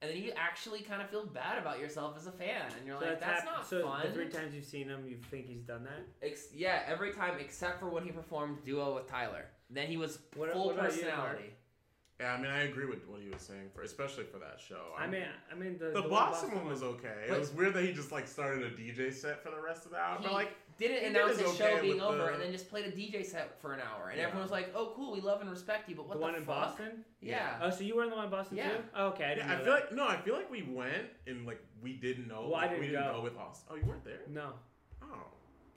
and then you actually kind of feel bad about yourself as a fan and you're So like that's hap- not so fun the three times you've seen him, you think he's done that? Ex- yeah, every time except for when he performed duo with Tyler. Then he was What- full what about you, personality. yeah, I mean, I agree with what he was saying, for especially for that show. I mean, I mean the the, one Boston one was okay. But- it was weird that he just like started a DJ set for the rest of the hour. He But like, didn't he did announce his his show being with over the- and then just played a DJ set for an hour. And Yeah. everyone was like, oh, cool, we love and respect you, but what the the, one in? Boston. Yeah. Oh, so you were in the one in Boston Yeah. too? Oh, okay, I didn't yeah, I feel that. like no, I feel like we went and like we didn't know. Well, I didn't we didn't go. go with Austin. Oh, you weren't there. no. Oh.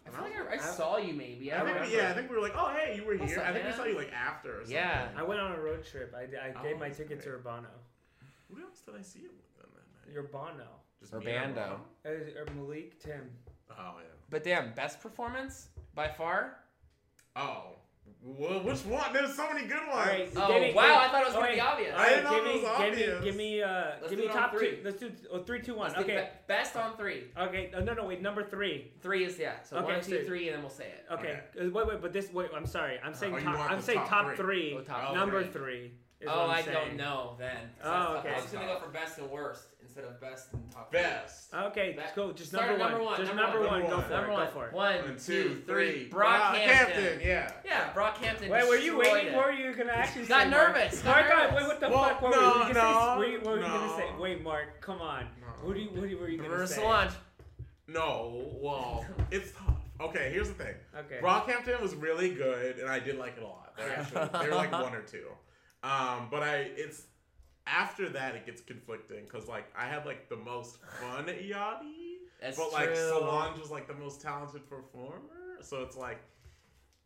I feel like I, I I- saw you maybe. I, I think we, yeah, I think we were like, oh hey, you were here. up, I think we saw you like after. Or something. Yeah. I went on a road trip. I, I Oh, gave my that's ticket to. Urbano. Who else did I see it with then that night? Your Bono. Just Or me and Bando. Ron? Uh, or Malik, Tim. Oh yeah. But damn, best performance by far? Oh. Well, which one? There's so many good ones. All right. Oh, me- wow, give- I thought it was oh, gonna wait. be obvious. I right, didn't know give it me, was give me, obvious. give me, uh, Let's give me top three. two. Let's do oh, three, two, one. Let's Okay. be- best on three. Okay. Uh, no, no, wait. Number three. Three is yeah. So Okay, one, two, so- three, and then we'll say it. Okay. Uh, Wait, wait, but this. Wait, I'm sorry. I'm saying Oh, you top. want I'm the saying top top three. three. Oh, top number three. Three. Is oh, what I'm I saying. don't know then. Oh, okay. I was gonna go for best and worst instead of best and top. three. Best. Okay, That- go. Just number, at number one. one, Just number number one. one. Go Number for Number it. one. Go for it. One, One, two, three. Brockhampton. Brockhampton. Yeah. Yeah, Brockhampton. Wait, were you waiting for you gonna actually Got say Mark? nervous, got Mark, nervous. wait, what the Well, fuck? What no, were you gonna no, say? Wait, what were you gonna say? Wait, Mark, come on. No. Who do you? What were you gonna Marissa say? Solange. No. Well, it's tough. Okay, here's the thing. Okay. Brockhampton was really good, and I did like it a lot. They're actually they're like one or two. Um, but I it's after that it gets conflicting because like I had like the most fun at Yachty, That's but like. Solange was like the most talented performer. So it's like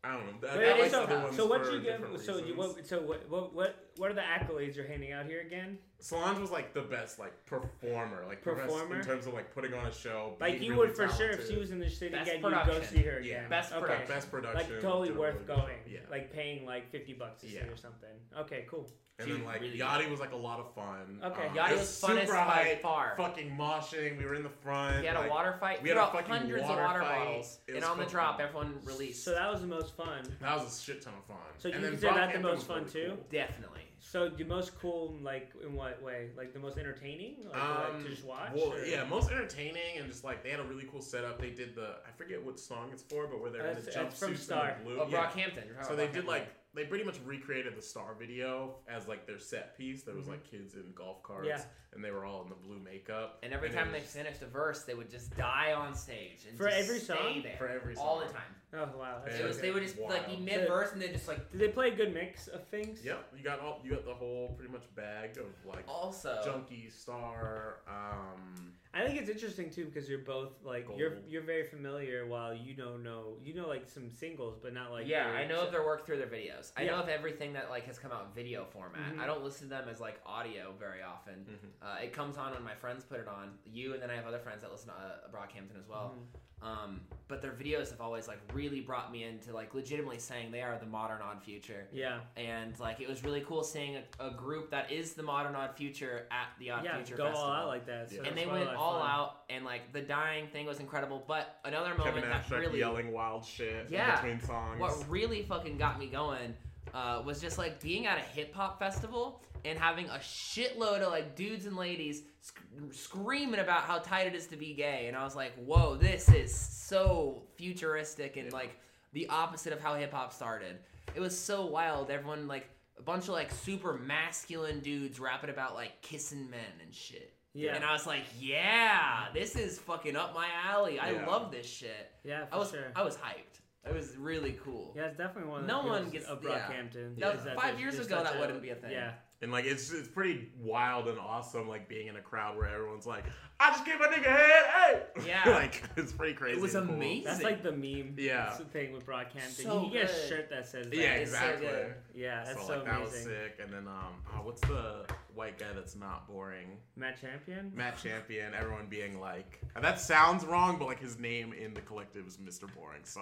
I don't know. I Wait, got, wait, like, so, other ones so what for you give? So you what? So what? What? What? What are the accolades you're handing out here again? Solange was like the best like performer, like Performer? in terms of like putting on a show. Like being you really would for sure if she was in the city Best again, you'd go see her Yeah. again. Best okay. production. best production, Like totally worth really going. Yeah. Like paying like fifty bucks to see or something. Okay, cool. And She then was like really Yachty was like a lot of fun. Okay. Um, Yachty it was funnest super by hype, far. Fucking moshing. We were in the front. We had a water fight. we We had a fucking hundreds water of water fight. bottles, It and on the drop, cool. everyone released. So that was the most fun. That was a shit ton of fun. So you And then consider that the most fun really too? cool. Definitely. So the most cool, like in what way? Like the most entertaining, like, like Um, to just watch. Well, or- yeah, most entertaining and just like they had a really cool setup. They did the I forget what song it's for, but where they're in the That's- that's from jumpsuits Star. and blue. Oh, yeah. Brockhampton. You're So they did like they pretty much recreated the Star video as like their set piece. There was Mhm. like kids in golf carts, Yeah. and they were all in the blue makeup. And every it time they was- finished a verse, they would just die on stage and For just every stay song? there For every song. all the time. Oh wow. That's Yeah. It was, they would just like be mid verse and then just like Did they play a good mix of things? Yep, you got all you got the whole pretty much bag of like also. junkie star. Um, I think it's interesting too because you're both like you're you're very familiar while you don't know you know like some singles but not like yeah, I know of their work through their videos. I Yeah. know of everything that like has come out video format. Mhm. I don't listen to them as like audio very often. Mhm. Uh, it comes on when my friends put it on. You and then I have other friends that listen to uh, Brockhampton as well. Mhm. Um, but their videos have always like really brought me into like legitimately saying they are the modern odd future. Yeah. And like it was really cool seeing a, a group that is the modern odd future at the odd Yeah, future go festival. all out like that. So Yeah. that's and they went a lot of all fun. out, and like the dying thing was incredible. But another moment Kevin that Abstract really yelling wild shit Yeah. in between songs. what really fucking got me going uh, was just like being at a hip hop festival and having a shitload of like dudes and ladies sc- screaming about how tight it is to be gay, and I was like, whoa, this is so futuristic and like the opposite of how hip hop started. It was so wild. Everyone like a bunch of like super masculine dudes rapping about like kissing men and shit. Yeah. And I was like, yeah, this is fucking up my alley. I Yeah. love this shit. Yeah, for I was sure. I was hyped. It was really cool. yeah, it's definitely one of No one gets- yeah. Brockhampton. Was- that five years ago, that wouldn't be a thing. Yeah. And like it's it's pretty wild and awesome, like being in a crowd where everyone's like, "I just gave my nigga head, hey!" Yeah. like it's pretty crazy. It was and cool. amazing. That's like the meme Yeah. that's the thing with Brockhampton. So you can get a shirt that says that. Yeah, It's so exactly. good. Yeah, that's so, so, like that was sick. And then um, oh, what's the white guy that's not boring? Matt Champion? Matt Champion. Everyone being like, and that sounds wrong, but like his name in the collective is Mr. Boring, so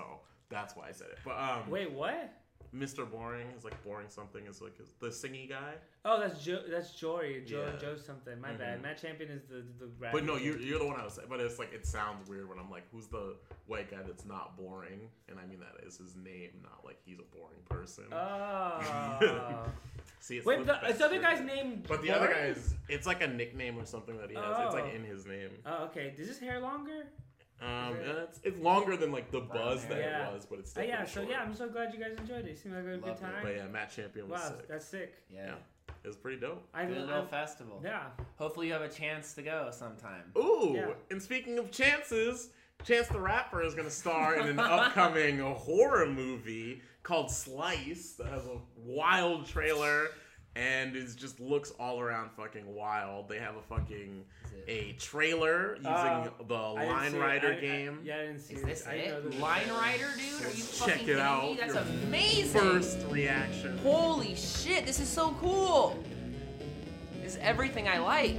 that's why I said it. But um, Wait, what? Mr. Boring is like boring something is like his, the singy guy. Oh, that's Joe. That's Jory. Joe. Yeah. Joe something. My bad. Mhm. Matt Champion is the the. the But no, you're, you're the one I was saying. But it's like it sounds weird when I'm like, who's the white guy that's not boring? And I mean that is his name, not like he's a boring person. Oh. See, it's Wait, the the, other guy's name. But the other guy is, it's like a nickname or something that he has. It's like Oh. in his name. Oh, okay. Is his hair longer? Um, it- it's, it's longer than like the buzz that Yeah. it was, but it's still yeah. pretty So short. yeah, I'm so glad you guys enjoyed it. It seemed like a good Loved it. time. But yeah, Matt Champion was wow, sick. that's sick. Yeah. It was pretty dope. I, Good I, little festival. yeah. Hopefully you have a chance to go sometime. Ooh, Yeah. and speaking of chances, Chance the Rapper is going to star in an upcoming horror movie called Slice that has a wild trailer and it just looks all around fucking wild. They have a fucking a trailer using Uh, the Line see it. Rider I- I- game. yeah, I didn't see Is it. this I know it? this Line Rider, dude? Are you Check fucking it out. me? That's Your amazing. First reaction. Holy shit, this is so cool. This is everything I like.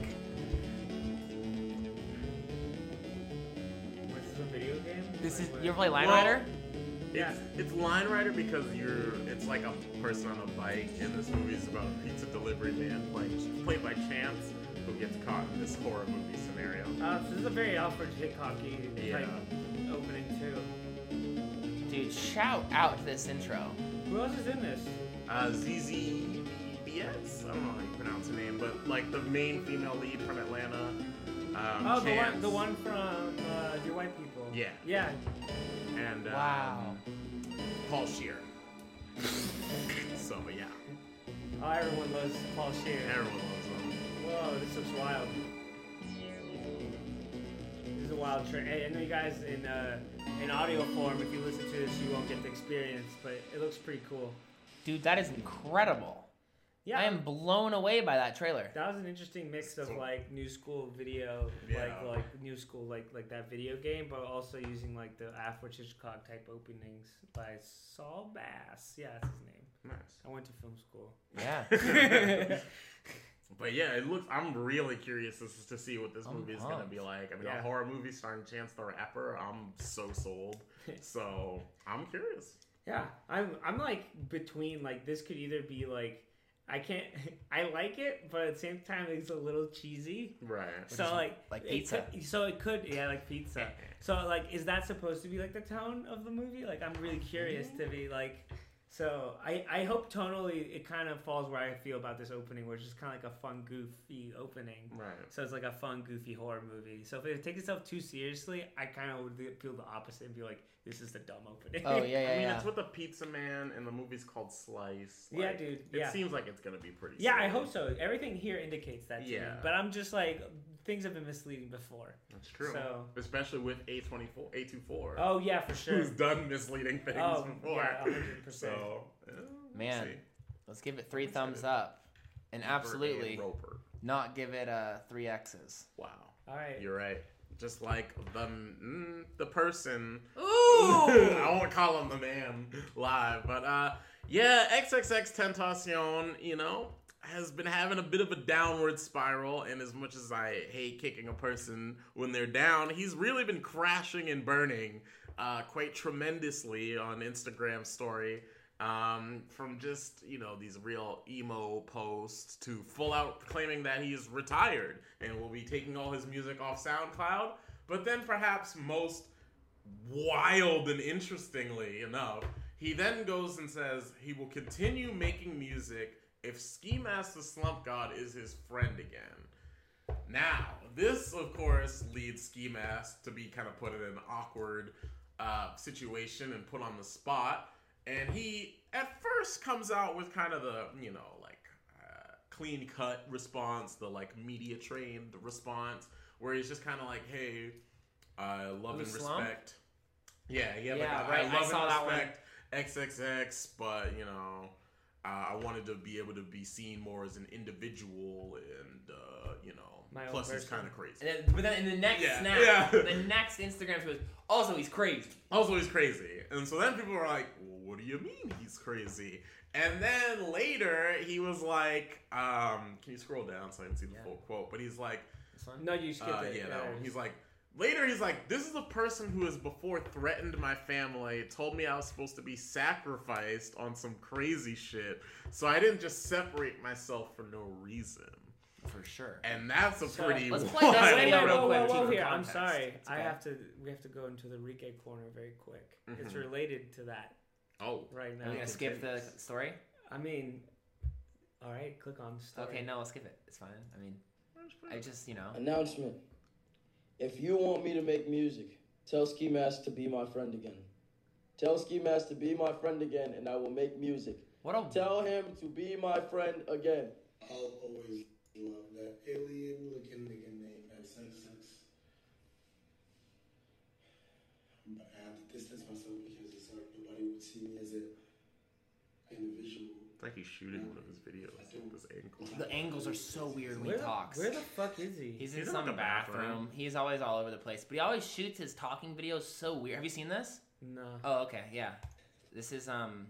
What, is this a video game? This is you ever play Line Well, Rider? Yeah. It's, it's Line Rider because you're it's like a person on a bike, and this movie is about a pizza delivery man played, played by Chance who gets caught in this horror movie scenario. Uh, so this is a very Alfred Hitchcocky Yeah. type opening too. Dude, shout out to this intro. Who else is in this? Uh, Zazie Beetz? I don't know how you pronounce her name, but like the main female lead from Atlanta. Um, Oh, the one, Chance, the one from uh, Dear White People. Yeah. Yeah. And um, Wow. Paul Scheer. so yeah, Oh, everyone loves Paul Scheer. everyone loves him. Whoa, this looks wild. This is a wild trip. Hey, I know you guys in uh, in audio form. If you listen to this, you won't get the experience, but it looks pretty cool. Dude, that is incredible. Yeah, I am blown away by that trailer. That was an interesting mix of like new school video, Yeah. like like new school like like that video game, but also using like the Alfred Hitchcock type openings by Saul Bass. Yeah, that's his name. Nice. I went to film school. Yeah. But yeah, it looks. I'm really curious as to see what this I'm movie is gonna be like. I mean, Yeah. a horror movie starring Chance the Rapper. I'm so sold. so I'm curious. Yeah, I'm I'm like between like this could either be like I can't I like it, but at the same time it's a little cheesy. Right. So is- like like it pizza. could- so it could yeah like pizza. So like is that supposed to be like the tone of the movie? Like I'm really curious to be like. So I I hope tonally it kind of falls where I feel about this opening, where it's just kind of like a fun goofy opening. Right. So it's like a fun, goofy horror movie. So if it takes itself too seriously, I kind of would feel the opposite and be like, "This is the dumb opening." Oh yeah, yeah, I mean, yeah. it's with the Pizza Man, and the movie's called Slice. Yeah, Like, dude, It yeah. seems like it's gonna be pretty. Yeah, I hope so. Everything here indicates that to me. Yeah. But I'm just like, things have been misleading before. That's true. So- Especially with A24, A24. Oh yeah, for sure. Who's done misleading things Oh, before? yeah, 100%. So, we'll Man, see. Let's give it three I'm thumbs excited. up, and Bert A. absolutely Roper. not give it uh, three X's. Wow. All right. You're right. Just like the mm, the person. Ooh. I won't call him the man live, but uh, yeah, XXXTentacion. You know, has been having a bit of a downward spiral, and as much as I hate kicking a person when they're down, he's really been crashing and burning uh, quite tremendously on Instagram story. Um, from just you know these real emo posts to full out claiming that he's retired and will be taking all his music off SoundCloud. But then perhaps most wild and interestingly enough, he then goes and says he will continue making music if Ski Mask the Slump God is his friend again. Now, this of course leads Ski Mask to be kind of put in an awkward uh, situation and put on the spot. And he at first comes out with kind of the, you know, like uh, clean cut response, the like media trained response, where he's just kind of like, hey, I love and respect. Yeah, yeah, Yeah, like, right, I I love saw and that one. respect XXX, but you know, uh, I wanted to be able to be seen more as an individual, and uh, you know, My own plus he's kind of crazy. And then, but then in the next Yeah, snap, yeah. the next Instagram goes, also he's crazy. Also, he's crazy, and so then people were like, well, "What do you mean he's crazy?" And then later he was like, um, "Can you scroll down so I can see the Yeah. full quote?" But he's like, No, you skipped Uh, it. yeah, that one. He's like, later he's like, this is a person who has before threatened my family, told me I was supposed to be sacrificed on some crazy shit, so I didn't just separate myself for no reason. For sure. And that's a So, pretty. let's play that wild- Wait, video wait, real whoa, quick, whoa, whoa, here. I'm sorry. It's I okay. have to. We have to go into the Rike corner very quick. It's Mhm. related to that Oh, right now. Are we gonna skip the story? I mean, all right. Click on story. Okay, no, I'll skip it. It's fine. I mean, I just, you know. Announcement. If you want me to make music, tell Ski Mask to be my friend again. Tell Ski Mask to be my friend again, and I will make music. What a Tell him to be my friend again. I'll always like he's shooting one of his videos with this angle. The angles are so weird when Where he the, talks. where the fuck is he? He's in He's in, some like, a bathroom. bathroom. He's always all over the place, but he always shoots his talking videos so weird. Have you seen this? no. Oh, okay, yeah. This is um,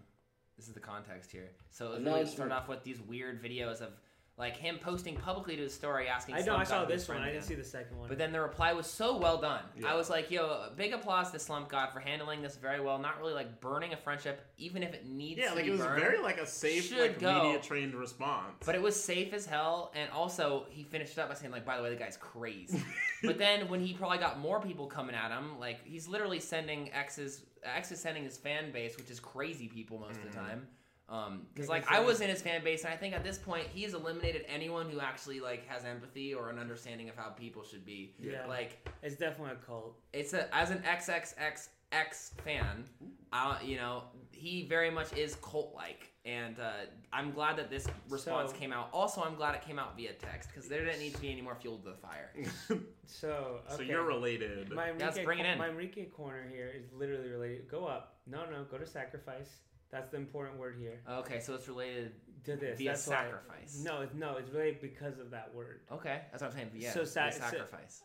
this is the context here. So it really Announcement. started off with these weird videos of like him posting publicly to his story asking. I know. Slump I saw God to be his this one. I didn't see the second one. But then the reply was so well done. Yeah. I was like, yo, big applause to Slump God for handling this very well. Not really like burning a friendship, even if it needs Yeah, to like be it was burned. very like a safe, Should like go. media trained response. But it was safe as hell, and also he finished up by saying, like, by the way, the guy's crazy. but then when he probably got more people coming at him, like he's literally sending X's X is sending his fan base, which is crazy people most of the mm-hmm. time. Um, because Making like I was in his fan base, and I think at this point he's eliminated anyone who actually like has empathy or an understanding of how people should be. Yeah. Like it's definitely a cult. it's a as an XXXX fan, uh, you know, he very much is cult like, and uh, I'm glad that this response So- came out. Also, I'm glad it came out via text because there didn't need to be any more fuel to the fire. So okay. So you're related. My Yeah, let's bring it in. my Enrique corner here is literally related. Go up. No, no. Go to sacrifice. That's the important word here. Okay, so it's related. To this. Via That's why- sacrifice. No, it's no. It's related because of that word. Okay, that's what I'm saying. Yeah, So so sa- so- sacrifice.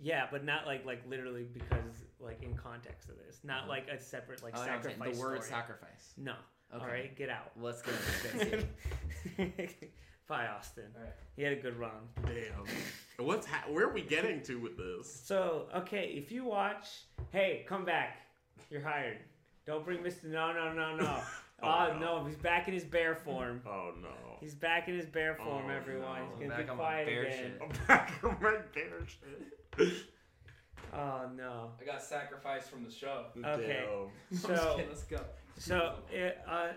Yeah, but not like like literally because like in context of this. Not Uh-huh. like a separate like Oh, no, saying sacrifice. the word story. sacrifice. No. Okay. All right, get out. Let's go. Bye, Austin. All right. He had a good run. Damn. What's ha- where are we getting to with this? So, okay, if you watch, hey, come back. You're hired. Don't bring Mr. No, no, no, no. Oh, oh, no. no. he's back in his bear form. Oh no. He's back in his bear form, Oh, everyone. no. He's gonna Back be quiet bear again. shit. I'm back on my bear shit. Oh no. I got sacrificed from the show. Okay. Damn. So, let's go. so it, uh, uh,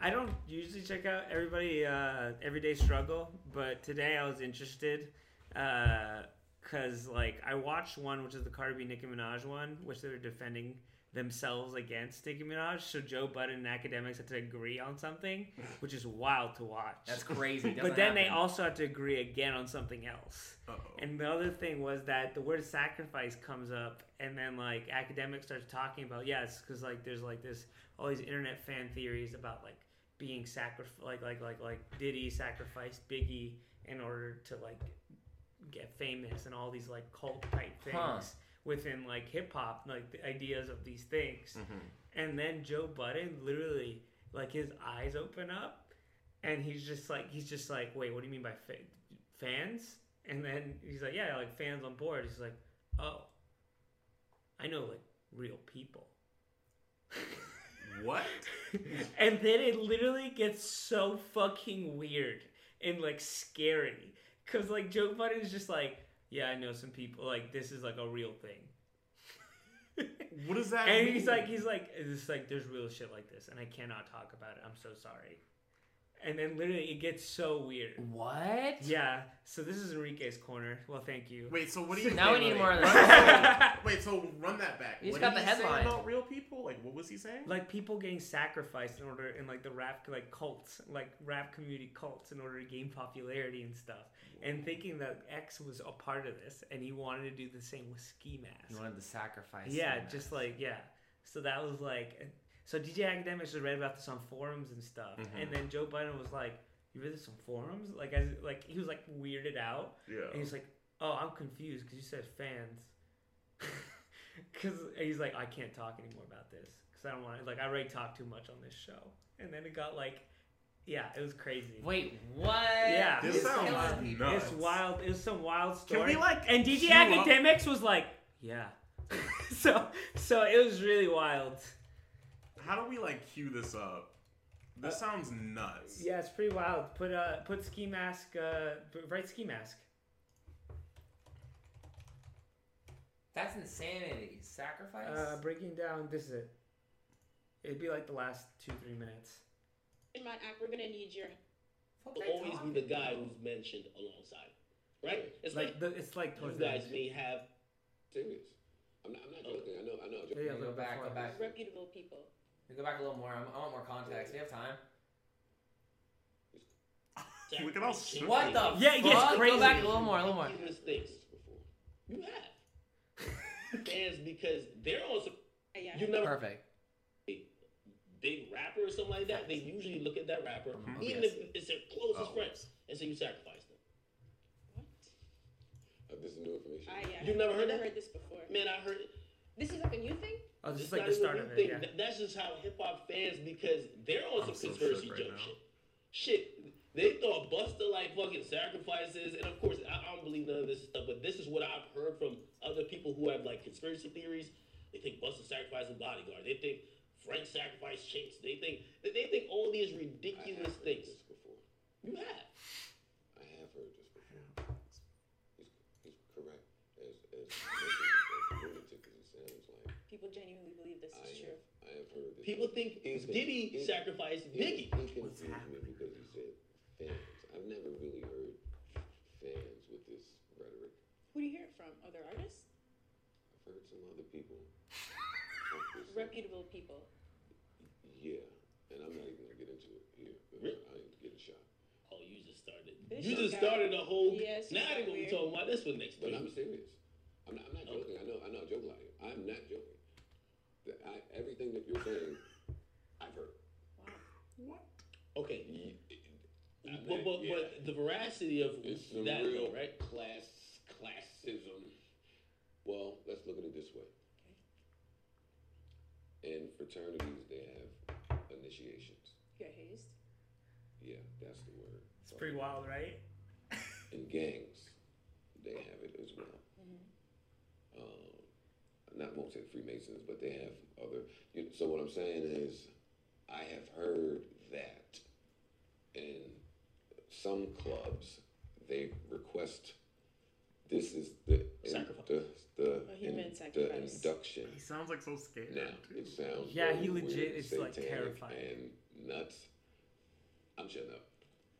I don't usually check out everybody uh, everyday struggle, but today I was interested because like I watched one, which is the Cardi B Nicki Minaj one, which they were defending themselves against Nicki Minaj. So Joe Budden and Akademiks had to agree on something, which is wild to watch. That's crazy. but then they also had to agree again on something else. Uh-oh. And the other thing was that the word sacrifice comes up, and then like Akademiks starts talking about yes, because like there's like this all these internet fan theories about like being sacrificed, like like like like Diddy sacrificed Biggie in order to like get famous, and all these like cult type things Huh. Within like hip hop, like the ideas of these things. Mhm. And then Joe Budden literally like his eyes open up and he's just like he's just like, wait, what do you mean by fa- fans? And then he's like, yeah, like fans on board. He's like, oh, I know like real people. What? and then it literally gets so fucking weird and like scary because like Joe Budden is just like, yeah, I know some people. Like this is like a real thing. What does that and mean? he's like, he's like, it's like there's real shit like this, and I cannot talk about it. I'm so sorry. And then literally it gets so weird. What? Yeah. So this is Enrique's corner. Well, thank you. Wait, so what do you? Now we need wait, more of run- that. Wait, so run that back. You just what got did the he say headline. about real people. Like, what was he saying? like people getting sacrificed in order in like the rap like cults like rap community cults in order to gain popularity and stuff and thinking that x was a part of this and he wanted to do the same with ski You mask wanted the sacrifice. yeah in just that. like yeah so that was like so dj Akademiks just read about this on forums and stuff Mhm. and then Joe Budden was like you read this on forums like as like he was like weirded out yeah. and he's like, "Oh, I'm confused because you said fans." Because he's like, "I can't talk anymore about this because I don't want to." Like, I already talked too much on this show, and then it got like, yeah, it was crazy. Wait, what? Yeah, This it's, sounds it's- nuts. it's wild. It was some wild story. Can story. we like? and DJ queue up- Akademiks was like, "Yeah." so, so it was really wild. How do we like cue this up? This sounds nuts. Yeah, it's pretty wild. Put uh, put ski mask. Uh, write ski mask. That's insanity. Sacrifice. Uh, breaking down. This is it. It'd be like the last two three minutes. In my act, we're gonna need your Fuck will always be the guy who's mentioned alongside, right? It's like like, the, it's like you guys may have. Serious. I'm not, I'm not joking. I know. I know. I'm joking. Yeah, Go but back, go back. reputable people. Go back a little more. I'm- I want more context. We have time. Look at how What the? Yeah, it gets fuck? crazy. Go back a little more. A little more. ridiculous things before. You have fans because they're on some. Uh, yeah. You never Perfect. Big rapper or something like that. They usually look at that rapper, Mhm. even Yes. if it's their closest Oh. friends, and so you sacrifice them. What? Uh, this is new information. Ah, yeah. You've never heard I've that? heard this before. Man, I heard it. This is like a new thing. Oh, this It's is like the even start of it. thing. Yeah. That's just how hip hop fans because they're on some conspiracy shook right joke now. shit. Shit, they thought Busta like fucking sacrifices, and of course I, I don't believe none of this stuff. But this is what I've heard from other people who have like conspiracy theories. They think Busta sacrificed a bodyguard. They think Frank sacrificed Chinx. They think they think all these I have ridiculous heard things. this before. You have. I have heard this before. He's, he's correct. As as, as lunatic as it sounds like. People genuinely believe this I is have, true. I have heard this. People think He's- Diddy he- sacrificed he- Biggie. He confused me because he said fans. I've never really heard fans with this rhetoric. Who do you hear it from? Other artists? I've heard some other people. talk this up. Reputable people. Yeah, and I'm not even gonna get into it here. but Really? I need to get a shot. Oh, you just started. This you just got- started a whole. Yes, you now got they gonna be talking about this for next But week. I'm serious. I'm not, I'm not joking. I know I'm not joking like you. I'm not joking. The, I, everything that you're saying, I've heard. Wow. What? Okay, Ye- I but, but, yeah. but the veracity of It's some that, real though, right? class classism. Well, let's look at it this way. Okay. In fraternities, they have initiations. You got hazed? Yeah, that's the word. It's pretty wild, right? In gangs, they have it as well. Um, not won't say Freemasons, but they have other. You, so what I'm saying is, I have heard that in some clubs they request. This is the Sacrifice. the the, A human the induction. He sounds like so scared. Now it sounds Yeah, he legit weird, is, like, terrified. and nuts. I'm shutting up.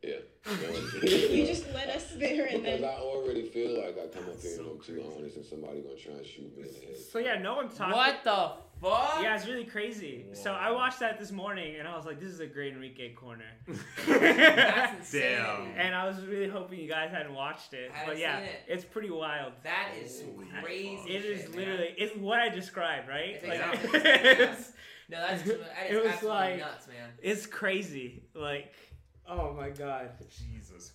Yeah. You just let us there and Because then. I already feel like I come up here so and I'm too crazy. honest and somebody gonna try and shoot me in the head. So yeah, no one talking. What the fuck? Yeah, it's really crazy. So I watched that this morning, and I was like, "This is a great Enrique corner." That's insane. Damn. and I was really hoping you guys hadn't watched it, I but yeah, seen it. it's pretty wild. That is Holy crazy. fuck. It is shit, man. literally it's what I described, right? It's Like, exactly yeah. it's, No, that's that It is was absolutely like- nuts, man. it's crazy. Like Oh my god. Jesus Christ.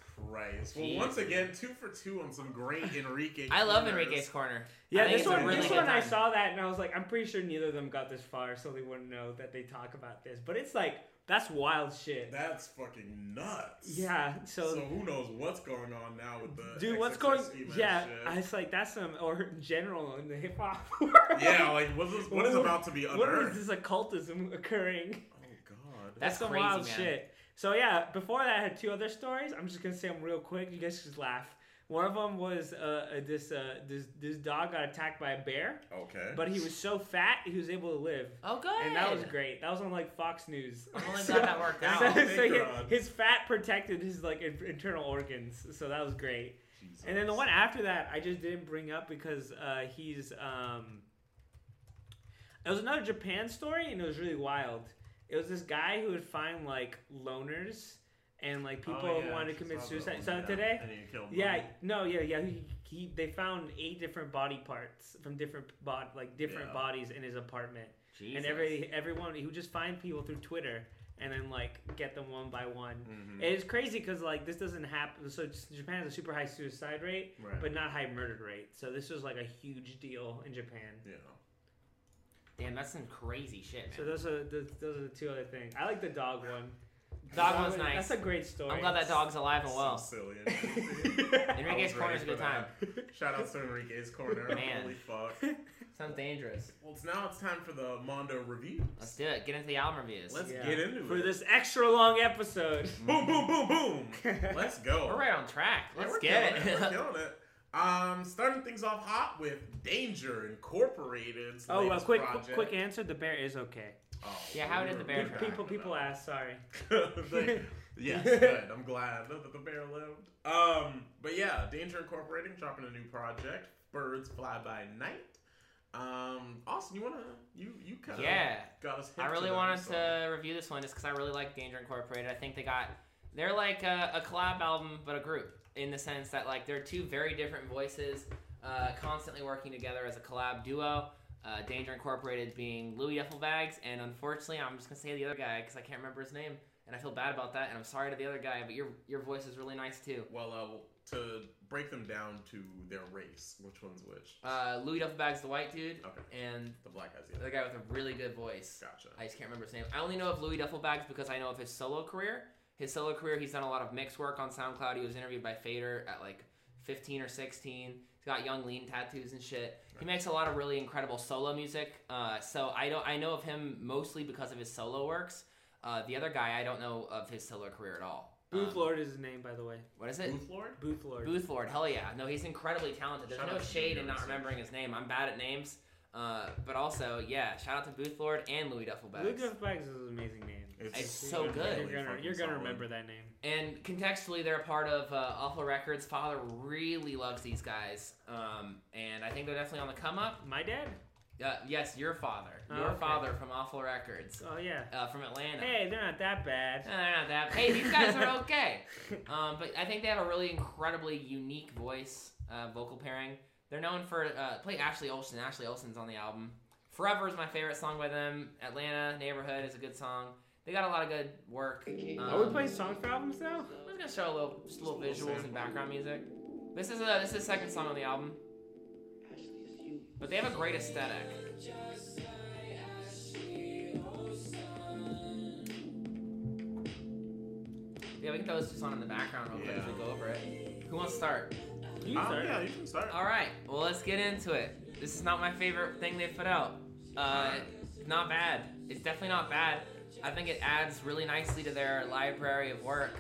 Well, Jeez. once again, two for two on some great Enrique. I love corners. Enrique's corner. Yeah, this one, really this good one I saw that and I was like, I'm pretty sure neither of them got this far, so they wouldn't know that they talk about this. But it's like that's wild shit. That's fucking nuts. Yeah, so, So who knows what's going on now with the dude, what's going? Yeah, shit. I was like, that's some or in general in the hip hop world. Yeah, like what's this, what is about to be What unearthed? is this occultism occurring? Oh god. That's some crazy, wild man. shit. So yeah, before that, I had two other stories. I'm just gonna say them real quick. You guys just laugh. One of them was uh, uh, this uh, this this dog got attacked by a bear, Okay. but he was so fat he was able to live. Oh, good. And that was great. That was on like Fox News. I'm only glad that worked out. So, so he- his fat protected his like in- internal organs, so that was great. Jesus. And then the one after that, I just didn't bring up because uh, he's. Um, it was another Japan story, and it was really wild. It was this guy who would find like loners and like people Oh, who yeah, wanted to commit suicide. one, So yeah. today, And yeah, no, yeah, yeah. He, he they found eight different body parts from different bod like different Yeah. bodies in his apartment. Jesus. And every everyone he would just find people through Twitter and then like get them one by one. Mhm. It's crazy because like this doesn't happen. So Japan has a super high suicide rate, Right. but not high murder rate. So this was like a huge deal in Japan. Yeah. Damn, that's some crazy shit, man. So those are the, those are the two other things. I like the dog one. Dog That one's nice. That's a great story. I'm glad that dog's alive and well. So silly. Enrique's Corner's a good time. Shout out to Enrique's Corner. Man. Holy fuck. Sounds dangerous. Well, it's now it's time for the Mondo review. Let's do it. Get into the album reviews. Let's Yeah. get into For it. For this extra long episode. Boom, boom, boom, boom. Let's go. We're right on track. Let's we're get killing it. We're killing it. Um, starting things off hot with Danger Incorporated. Oh, a quick project. quick answer: the bear is okay. Oh, Yeah, how did the bear back People people ask. Sorry. They- yes, good. I'm glad that the bear lived. Um, but yeah, Danger Incorporated dropping a new project. Birds Fly by Night. Um, Austin, you wanna you you kind of Yeah. got us. I really them, wanted so- to review this one just because I really like Danger Incorporated. I think they got they're like a, a collab album but a group in the sense that like they're two very different voices uh, constantly working together as a collab duo. Uh, Danger Incorporated being Louis Duffelbags, and unfortunately, I'm just gonna say the other guy because I can't remember his name, and I feel bad about that. And I'm sorry to the other guy, but your your voice is really nice too. Well, uh, to break them down to their race, which one's which? Uh, Louis Duffelbags, the white dude, Okay, and the black guy's the the guy with a really good voice. Gotcha. I just can't remember his name. I only know of Louis Duffelbags because I know of his solo career. His solo career, he's done a lot of mix work on SoundCloud. He was interviewed by Fader at like 15 or 16. He's got Yung Lean tattoos and shit. He makes a lot of really incredible solo music. Uh, so I don't I know of him mostly because of his solo works. Uh, the other guy, I don't know of his solo career at all. Booth Um, Lord is his name, by the way. What is it? Booth Lord. Booth Lord. Booth Lord, hell yeah. No, he's incredibly talented. There's Shout no shade in not remembering his name. I'm bad at names. Uh, but also, yeah, shout out to Booth Lord and Louis Duffelbags. Luke Bags is an amazing name. It's so good. You're gonna, you're gonna remember that name. And contextually, they're a part of uh, Awful Records. Father really loves these guys, um, and I think they're definitely on the come up. My dad. Uh, yes, your father, Oh, your okay. father from Awful Records, Oh yeah. uh, from Atlanta. Hey, they're not that bad. No, they're not that. Hey, these guys are okay. Um, but I think they have a really incredibly unique voice, uh, vocal pairing. They're known for uh, play Ashley Olsen. Ashley Olsen's on the album. Forever is my favorite song by them. Atlanta Neighborhood is a good song. They got a lot of good work. Um, Are we playing songs for albums now? I'm just gonna show a little, just a little visuals and background music. This is a this is the second song on the album, but they have a great aesthetic. Yeah, we can throw this just on in the background real quick as we go over it. Who wants to start? You Um, start. yeah, you can start. All right, well let's get into it. This is not my favorite thing they've put out. Uh, not bad. It's definitely not bad. I think it adds really nicely to their library of work.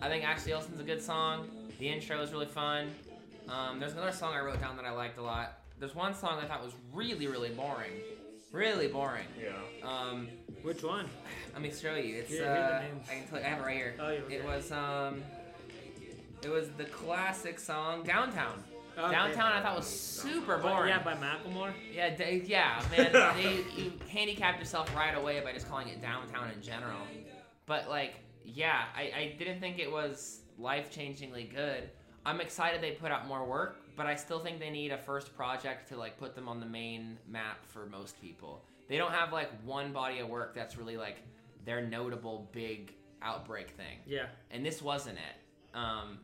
I think Ashley Olsen's a good song. The intro is really fun. Um, there's another song I wrote down that I liked a lot. There's one song I thought was really, really boring. Really boring. Yeah. Um, Which one? let me show you. It's Yeah, uh. I can tell you, I have it right here. Oh, yeah, It okay. was um, it was the classic song Downtown. Okay. Downtown I thought was super boring. yeah, by Macklemore. Yeah, d- yeah, man. they, you handicapped yourself right away by just calling it downtown in general. But like, yeah, I, I didn't think it was life changingly good. I'm excited they put out more work, but I still think they need a first project to like put them on the main map for most people. They don't have like one body of work that's really like their notable big outbreak thing. Yeah. And this wasn't it. Um,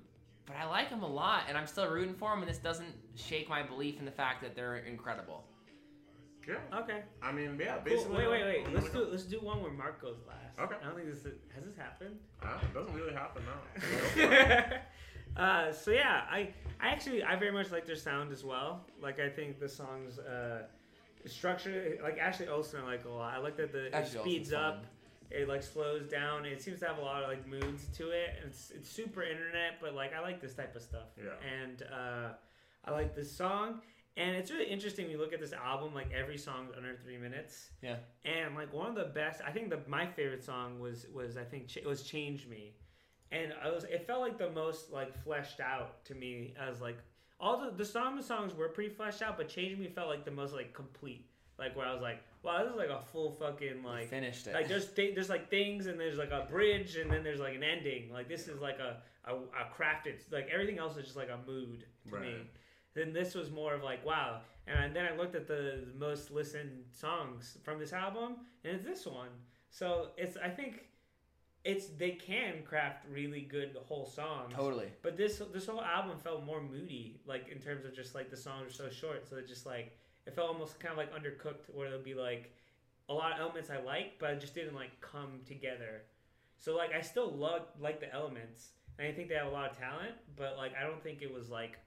but I like them a lot, and I'm still rooting for them. And this doesn't shake my belief in the fact that they're incredible. Yeah. Okay. I mean, yeah, Cool. basically. Wait, wait, wait. I'm Let's gonna do let's do one where Mark goes last. Okay. I don't think this is, has this happened. go- Ah, it doesn't really happen now. uh, so yeah, I I actually I very much like their sound as well. Like I think the songs uh, structure like Ashley Olsen I like a lot. I like that the it speeds Olsen's up. It like slows down. It seems to have a lot of like moods to it. It's it's super internet, but like I like this type of stuff. Yeah. And uh, I like this song. And it's really interesting when you look at this album. Like every song's under three minutes. Yeah. And like one of the best, I think the my favorite song was was I think it was "Change Me," and I was it felt like the most like fleshed out to me as like all the the song the songs were pretty fleshed out, but "Change Me" felt like the most like complete. Like where I was like, wow, this is like a full fucking like finished it. Like there's th- there's like things and there's like a bridge and then there's like an ending. Like this is like a a, a crafted like everything else is just like a mood to me. Then this was more of like wow. And then I looked at the most listened songs from this album, and it's this one. So it's I think it's they can craft really good whole songs. Totally. But this this whole album felt more moody, like in terms of just like the songs are so short, so it just like it felt almost kind of like undercooked, where it would be like a lot of elements I like, but it just didn't like come together. So like I still love like the elements, and I think they have a lot of talent, but like I don't think it was like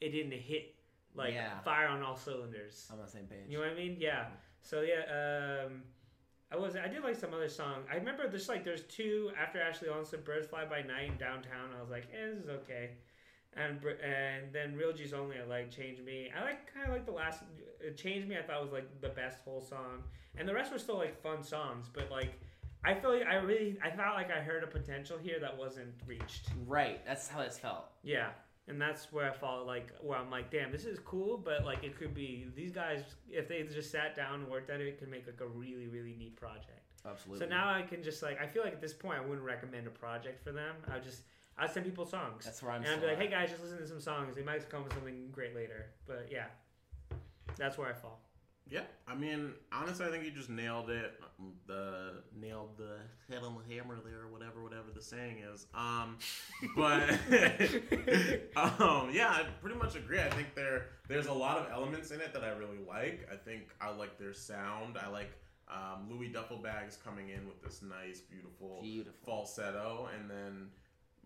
it didn't hit like Yeah. fire on all cylinders. I'm on the same page. You know what I mean? Yeah. So yeah, um, I was I did like some other song. I remember there's like there's two after Ashley Olsen, Birds Fly by Night in downtown. I was like, eh, this is okay. And and then Real G's Only I like Change Me. I like kind of like the last Change Me. I thought was like the best whole song, and the rest were still like fun songs. But like I feel like I really I felt like I heard a potential here that wasn't reached. Right. That's how this felt. Yeah. And that's where I felt like where I'm like, damn, this is cool, but like it could be these guys if they just sat down and worked at it, it could make like a really really neat project. Absolutely. So now I can just like I feel like at this point I wouldn't recommend a project for them. I would just I'd send people songs. That's where I'm And I'd be still like, hey guys, just listen to some songs. They might come with something great later. But yeah, that's where I fall. Yeah, I mean, honestly, I think you just nailed it. The nailed the head on the hammer there, or whatever, whatever the saying is. Um, but um, yeah, I pretty much agree. I think there there's a lot of elements in it that I really like. I think I like their sound. I like um, Louis Duffelbags coming in with this nice, beautiful, Beautiful. falsetto, and then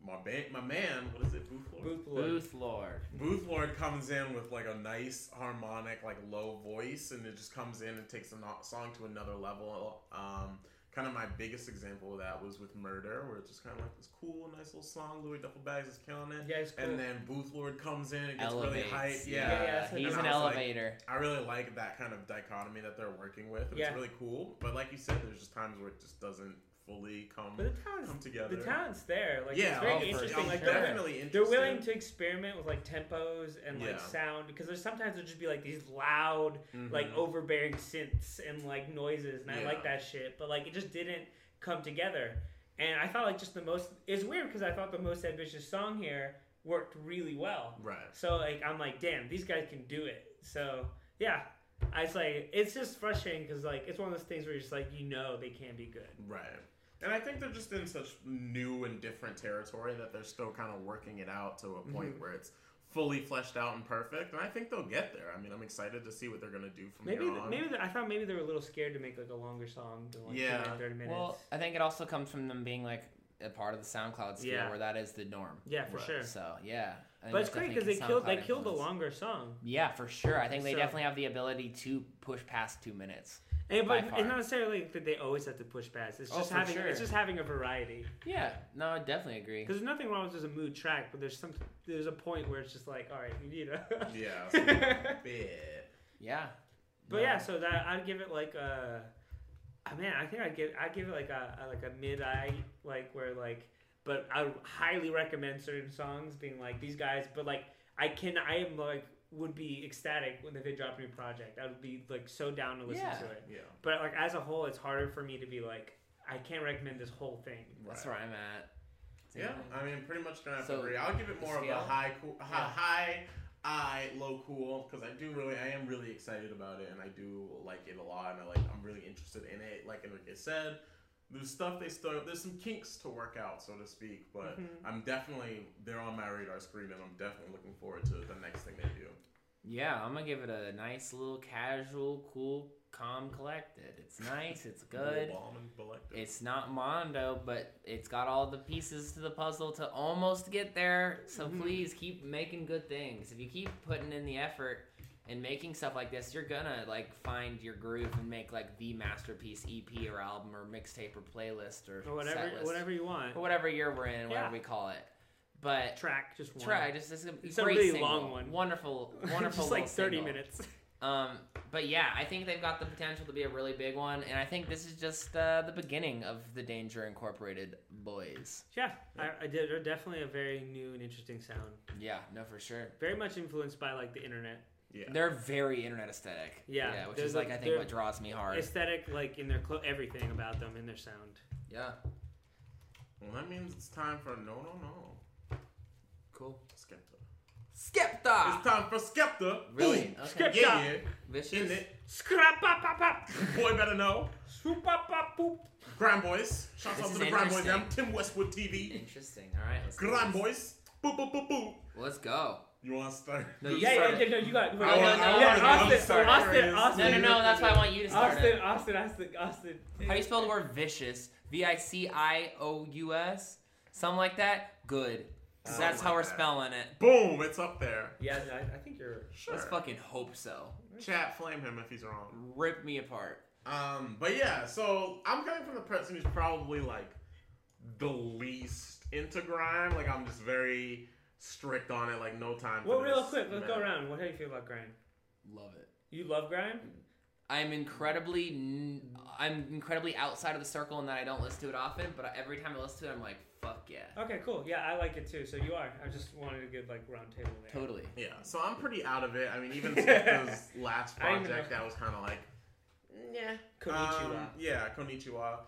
my ba- my man, what is it, Booth Lord? Booth Lord. Booth Lord. Booth Lord comes in with like a nice harmonic, like low voice, and it just comes in and takes the no- song to another level. Um, kind of my biggest example of that was with Murder, where it's just kind of like this cool, nice little song. Louis Duffelbags is killing it. Yeah, it's cool. And then Booth Lord comes in and gets Elevates. really hyped. Yeah, Yeah, yeah, He's And an I was like- elevator. I really like that kind of dichotomy that they're working with. and Yeah. It's really cool. But like you said, there's just times where it just doesn't fully come, But the talent's come together. The talent's there. Like Yeah, it's very oh, interesting. Like they're, definitely they're willing to experiment with like tempos and like Yeah. sound because there's sometimes there'll just be like these loud, like Mhm. overbearing synths and like noises, and I like that shit. But like it just didn't come together. And I thought like just the most. It's weird because I thought the most ambitious song here worked really well. Right. So like I'm like, damn, these guys can do it. So yeah. I was like, it's just frustrating because like it's one of those things where you're just like, you know, they can be good. Right. And I think they're just in such new and different territory that they're still kind of working it out to a point Mhm. where it's fully fleshed out and perfect. And I think they'll get there. I mean, I'm excited to see what they're gonna do from Maybe here on. maybe they- I thought maybe they were a little scared to make like a longer song than like Yeah. 30 minutes. Well, I think it also comes from them being like a part of the SoundCloud scale Yeah. where that is the norm. yeah, for Right. sure. So yeah, I But it's there's great because they killed they killed the influence. longer song. Yeah, for sure. I think they So- definitely have the ability to push past two minutes. And, By but far. it's not necessarily that they always have to push past. It's Oh, just for having sure. it's just having a variety. Yeah, no, I definitely agree. Because there's nothing wrong with just a mood track, but there's some there's a point where it's just like, all right, you need a Yeah. bit. Yeah. But No. yeah, so that I'd give it like a, ah, man, I think I'd give I'd give it like a, a like a mid eye like where like, but I highly recommend certain songs being like these guys, but like I can I am like would be ecstatic when they drop a new project. I would be like so down to listen Yeah. to it. Yeah. But like as a whole, it's harder for me to be like I can't recommend this whole thing. That's where I'm at. Yeah, I mean, pretty much gonna have So, to agree. I'll give it more of a high, cool, Yeah. high, high, low, cool, because I do really, I am really excited about it, and I do like it a lot, and I like, I'm really interested in it. Like Enrique said, there's stuff they still there's some kinks to work out, so to speak. But Mhm. I'm definitely they're on my radar screen, and I'm definitely looking forward to the next thing they do. Yeah, I'm gonna give it a nice little casual, cool, calm, collected. It's nice. It's good. Little bomb and collected. It's not Mondo, but it's got all the pieces to the puzzle to almost get there. So Mhm. please keep making good things. If you keep putting in the effort and making stuff like this, you're gonna like find your groove and make like the masterpiece EP or album or mixtape or playlist or, Or whatever, set list. whatever you want. or whatever year we're in, Yeah. whatever we call it. But Track, just one. try just this is a It's a great really single. long one. Wonderful, wonderful. just like 30 single. minutes. Um, but yeah, I think they've got the potential to be a really big one, and I think this is just uh, the beginning of the Danger Incorporated boys. Yeah, I, I did. They're definitely a very new and interesting sound. Yeah, no, for sure. Very much influenced by like the internet. Yeah. They're very internet aesthetic. Yeah, which they're is the- like I think what draws me hard. Aesthetic, like in their clo- everything about them in their sound. Yeah, Well, that means it's time for no, no, no. Cool. Skepta. Skepta. It's time for Skepta. Really? Ooh, Okay. Yeah, yeah. Vicious. In it. Scrap pop pop pop. Boy better know. Swoop pop pop poop. Grime Boys. Shout out to the Grand Boys. Them. interesting. Tim Westwood TV. Interesting. All right. Let's do this. Boys. Boop, boop, boop, boop. Let's go. You want to start? No, you Yeah, yeah, start yeah, it. no, you got. You I got want- I yeah, want to- Austin, I'm sorry. Austin, Austin, No, no, no. That's why I want you to start Austin, it. Austin, Austin, Austin. How do you spell the word vicious? V I C I O U S? Something like that? Good. 'Cause Something that's how we're that. spelling it. Boom. It's up there. Yeah, I, I think you're. Sure. Let's fucking hope so. Chat, flame him if he's wrong. Rip me apart. Um, but yeah, so I'm coming from the person who's probably like the least into grime. Like I'm just very strict on it. Like no time. Well, for real this, quick, let's go around. What do you feel about grime? Love it. You love grime? I'm incredibly, n- I'm incredibly outside of the circle in that I don't listen to it often. But every time I listen to it, I'm like, fuck yeah, Okay, cool. Yeah, I like it too. So you are. I just wanted to give like round table there. totally. Yeah, so I'm pretty out of it. I mean, even Skepta's last I even project, know- that was kind of like, yeah, Konnichiwa. Um, yeah, Konnichiwa.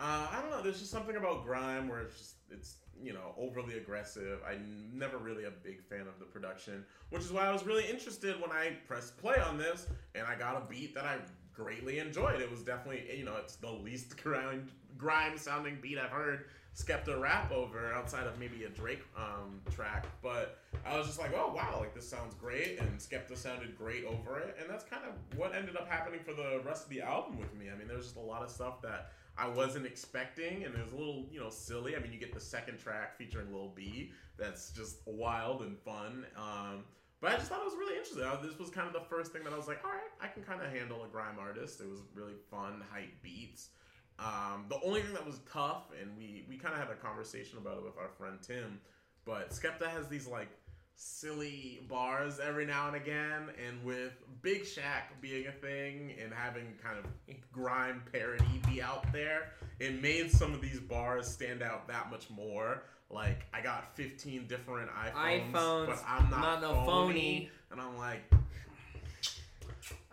Uh, I don't know. There's just something about grime where it's just it's you know overly aggressive. I'm never really a big fan of the production, which is why I was really interested when I pressed play on this and I got a beat that I greatly enjoyed. It was definitely you know it's the least grime grime sounding beat I've heard Skepta rap over outside of maybe a Drake um, track, but I was just like, oh wow, like this sounds great, and Skepta sounded great over it, and that's kind of what ended up happening for the rest of the album with me. I mean, there was just a lot of stuff that I wasn't expecting, and it was a little, you know, silly. I mean, you get the second track featuring Lil B, that's just wild and fun. Um, but I just thought it was really interesting. Uh, This was kind of the first thing that I was like, all right, I can kind of handle a grime artist. It was really fun, hype beats. Um, the only thing that was tough, and we we kind of had a conversation about it with our friend Tim, but Skepta has these like silly bars every now and again, and with Big Shaq being a thing and having kind of grime parody be out there, it made some of these bars stand out that much more. Like I got 15 different iPhones, iPhones, but I'm not, not no phony. phony. and I'm like,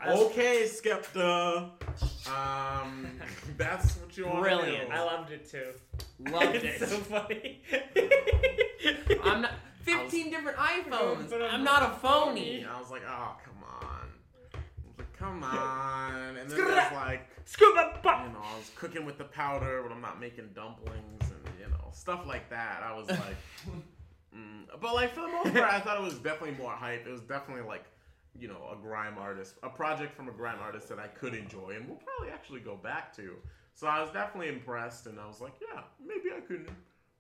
okay, Skepta, um, that's what you want. Brilliant. I loved it too. Loved it's it. so funny. I'm not 15 different iPhones. But I'm I'm not a phony. I was like, oh, come on. Like, come on. And then there's like, Scoop up, you know, I was cooking with the powder, but I'm not making dumplings and, you know, stuff like that. I was like, mm. but like for the most part, I thought it was definitely more hype. It was definitely like, you know, a grime artist, a project from a grime artist that I could enjoy and will probably actually go back to. So I was definitely impressed, and I was like, yeah, maybe I can,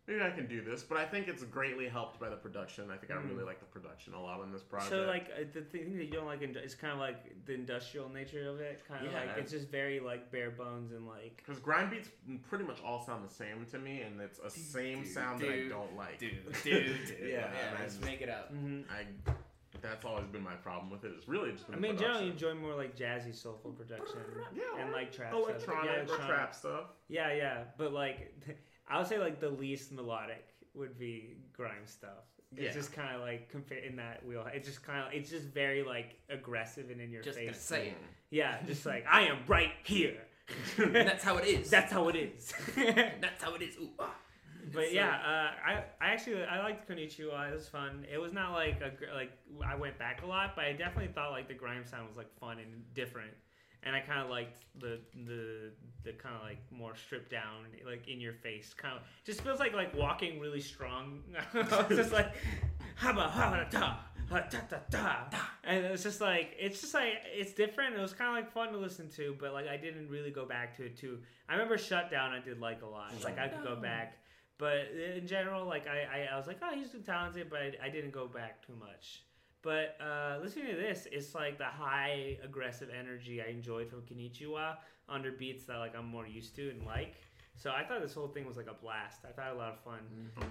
maybe I can do this. But I think it's greatly helped by the production. I think I really like the production a lot on this project. So like uh, the thing that you don't like is kind of like the industrial nature of it. Kind of Yeah. like it's just very like bare bones and like. Because grime beats pretty much all sound the same to me, and it's a same sound that I don't like. Dude, dude, dude. Yeah, yeah and just make it up. mhm. I that's always been my problem with it. It's really just been I mean, generally you enjoy more like jazzy, soulful production Yeah, and like trap electronic stuff. Yeah, or trap stuff. Yeah, yeah, but like, I would say like the least melodic would be grime stuff. It's Yeah. just kind of like in that wheel. It's just kind of it's just very like aggressive and in your Just face. gonna say it. Yeah, just like I am right here. And that's how it is. That's how it is. That's how it is. Ooh, ah. But yeah, uh, I I actually I liked Konnichiwa. It was fun. It was not like a like I went back a lot, but I definitely thought like the grime sound was like fun and different. and I kind of liked the the the kind of like more stripped down, like in your face, kind of just feels like like walking really strong. It's just like haba haba da da da da da, and it's just like it's just like it's different. It was kind of like fun to listen to, but like I didn't really go back to it too. I remember Shutdown. I did like a lot. Like I could go back. But in general, like I, I, I was like, oh, he's too talented, but I, I didn't go back too much. But uh, listening to this, it's like the high aggressive energy I enjoyed from Konnichiwa under beats that like I'm more used to and like. So I thought this whole thing was like a blast. I thought a lot of fun.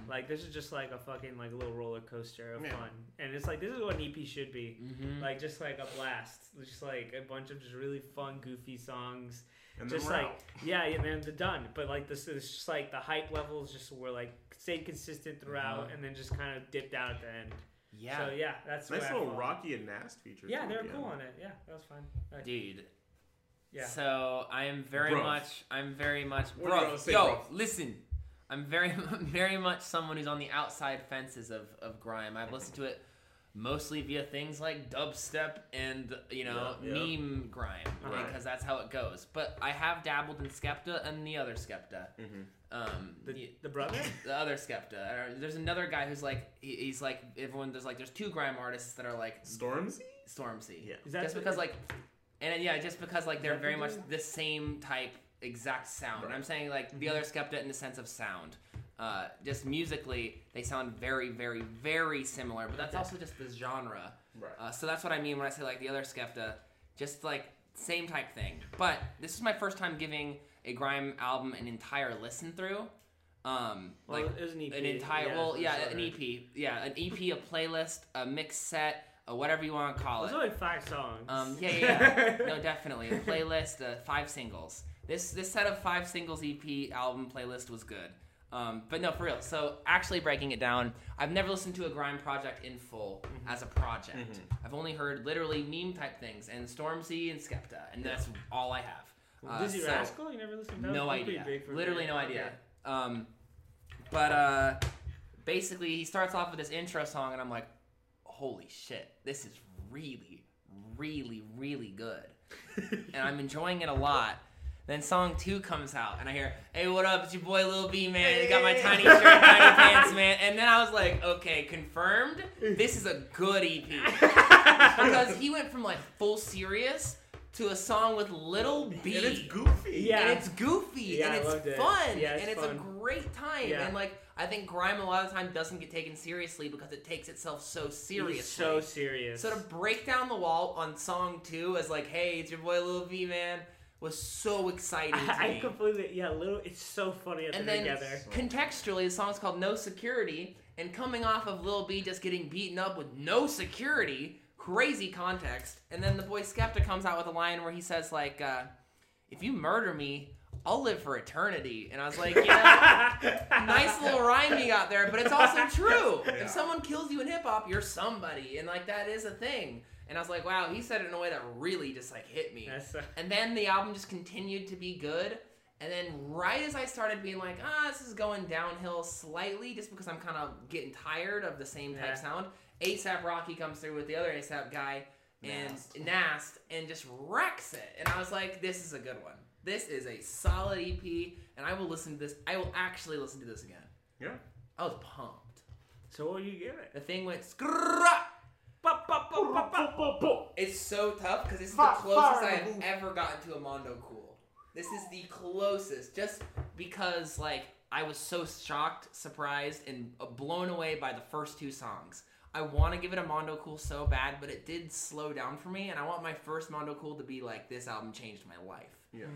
Like this is just like a fucking like little roller coaster of Yeah. fun, and it's like this is what an EP should be. Mhm. Like just like a blast, just like a bunch of just really fun, goofy songs. And then just we're like out. yeah, and then the done. But like this is just like the hype levels just were like stayed consistent throughout, Mhm. and then just kind of dipped out at the end. Yeah. So yeah, that's nice little. Rocky and Nast feature. Yeah, they at were cool on it. Yeah, that was fun. Like, Dude. Yeah. So I am very Bruv. much. I'm very much. What Bro, wanna yo, bruv? listen. I'm very, very much someone who's on the outside fences of, of grime. I've listened to it mostly via things like dubstep and you know Yeah, yeah. meme grime Right. because that's how it goes. But I have dabbled in Skepta and the other Skepta. Mhm. Um, the, the brother. the other Skepta. There's another guy who's like he, he's like everyone. There's like there's two grime artists that are like Stormzy. Stormzy. Yeah. Is that just because like, and yeah, just because like they're very much the same type, exact sound. Right. I'm saying like the Mm-hmm. other Skepta in the sense of sound. Uh, just musically, they sound very, very, very similar. But that's also just the genre. Right. Uh, so that's what I mean when I say like the other Skepta, just like same type thing. But this is my first time giving a grime album an entire listen through. Um, Well, like it was an EP. an entire Yeah, well, yeah, an EP, yeah, an EP, a playlist, a mix set, a whatever you want to call There's it. There's only five songs. Um, yeah, yeah, yeah. no, definitely a playlist, uh, five singles. This this set of five singles EP album playlist was good. Um, but no, for real. So actually breaking it down, I've never listened to a grime project in full as a project. Mm-hmm. I've only heard literally meme type things and Stormzy and Skepta, and that's all I have. Uh, Dizzee so- Rascal? You never listened to no idea. Literally no idea. Um, but uh, basically, he starts off with this intro song, and I'm like, holy shit, this is really, really, really good. and I'm enjoying it a lot. Then song two comes out, and I hear, "Hey, what up? It's your boy Lil B, man. Got my tiny shirt, tiny pants, man." And then I was like, "Okay, confirmed. Mm. This is a good EP." because he went from like full serious to a song with Little B, And it's goofy. Yeah. and it's goofy Yeah, and it's loved it. fun Yeah, it's and it's fun. a great time Yeah. and like I think grime a lot of the time doesn't get taken seriously because it takes itself so seriously. He's so serious. So to break down the wall on song two as like, hey, it's your boy Lil B man was so exciting I, I completely yeah. Little, it's so funny that and they're then together. contextually, the song's called No Security, and coming off of Lil B just getting beaten up with no security, crazy context. And then the boy Skepta comes out with a line where he says like, uh, "If you murder me, I'll live for eternity." And I was like, "Yeah, nice little rhyme you got there, but it's also true. Yeah. If someone kills you in hip hop, you're somebody, and like that is a thing." And I was like, "Wow," he said it in a way that really just like hit me. And then the album just continued to be good. And then right as I started being like, ah, this is going downhill slightly, just because I'm kind of getting tired of the same type Yeah. sound. ASAP Rocky comes through with the other ASAP guy and Nast. Nast and just wrecks it. And I was like, this is a good one. This is a solid EP, and I will listen to this. I will actually listen to this again. Yeah. I was pumped. so what do you give it? The thing went skrrrrah. It's so tough because this is the closest I have ever gotten to a Mondo Cool. This is the closest, just because like I was so shocked, surprised, and uh, blown away by the first two songs. I want to give it a Mondo Cool so bad, but it did slow down for me, and I want my first Mondo Cool to be like this album changed my life. Yeah.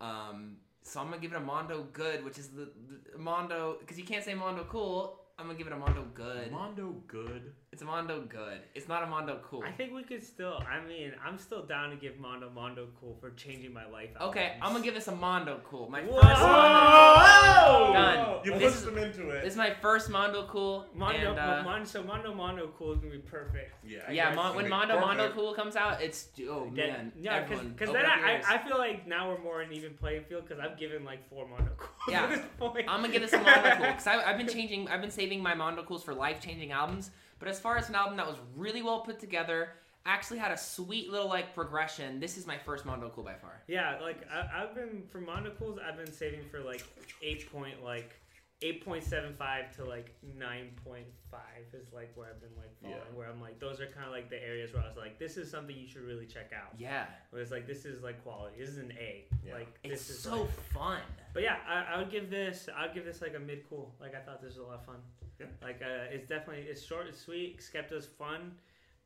Um, so I'm gonna give it a Mondo Good, which is the, the Mondo because you can't say Mondo Cool. I'm gonna give it a Mondo Good. Mondo good. It's a Mondo Good. It's not a Mondo Cool. I think we could still. I mean, I'm still down to give Mondo Mondo cool for changing my life. Okay, albums. I'm gonna give this a Mondo Cool. My Whoa! first Whoa! Done. You This pushed is- them into it. This is my first Mondo Cool. Mondo, and, uh, Mon- so Mondo Mondo cool is gonna be perfect. yeah. I yeah. Mon- when Okay, Mondo Mondo. Cool comes out, it's oh Then- man, yeah, because everyone then open up your I. I feel like now we're more in even playing field because I've given like four Mondo cool. Yeah. at this point. I'm gonna give this a Mondo Cool because I've been changing. I've been saving my Mondo Cools for life changing albums. But as far as an album that was really well put together, actually had a sweet little like progression. This is my first Mondo Cool by far. Yeah, like I, I've been for monocles, I've been saving for like eight point like eight point seven five to like nine point five is like where I've been like falling. Yeah. Where I'm like those are kind of like the areas where I was like, this is something you should really check out. Yeah. Where it's like this is like quality. This is an A. Yeah. Like It's this is so like- fun. But yeah, I, I would give this. I'd give this like a mid cool. Like I thought this was a lot of fun. Yeah. Like uh, it's definitely it's short, it's sweet. Skepta's fun.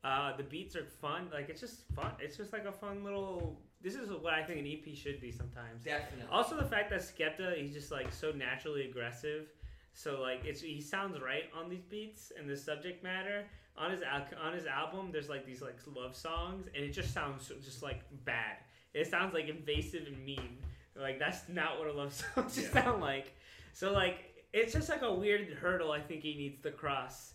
Uh, the beats are fun. Like it's just fun. It's just like a fun little. This is what I think an EP should be sometimes. Definitely. Also, the fact that Skepta he's just like so naturally aggressive. So like it's he sounds right on these beats and the subject matter on his al- on his album. There's like these like love songs and it just sounds just like bad. It sounds like invasive and mean. Like that's not what a love song should Yeah. sound like. So like it's just like a weird hurdle I think he needs to cross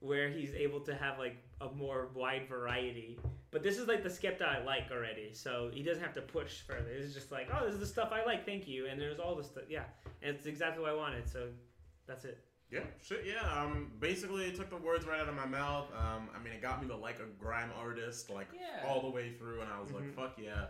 where he's able to have like a more wide variety. But this is like the Skepta I like already, so he doesn't have to push further. It's just like, oh, this is the stuff I like, thank you. And there's all this stuff, yeah, and it's exactly what I wanted. So that's it. Yeah, shit, yeah. Um, basically, it took the words right out of my mouth. Um, I mean, it got me to like a grime artist, like Yeah. all the way through, and I was like, fuck yeah.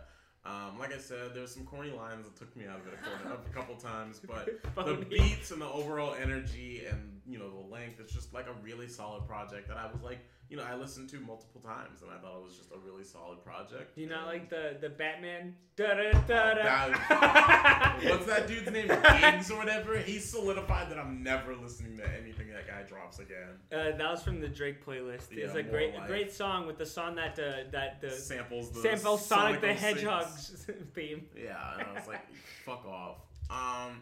Um, like I said, there's some corny lines that took me out of it a, couple, a couple times, but the beats and the overall energy and you know the length, it's just like a really solid project that I was like, you know, I listened to multiple times, and I thought it was just a really solid project. Do you not like the the Batman? That- What's that dude's name? Giggs or whatever. He solidified that I'm never listening to anything that guy drops again. Uh, that was from the Drake playlist. Yeah, it's a great great song with the song that uh, that the Samples the samples Sonic, the 06. Hedgehog's theme. Yeah, and I was like, fuck off. Um,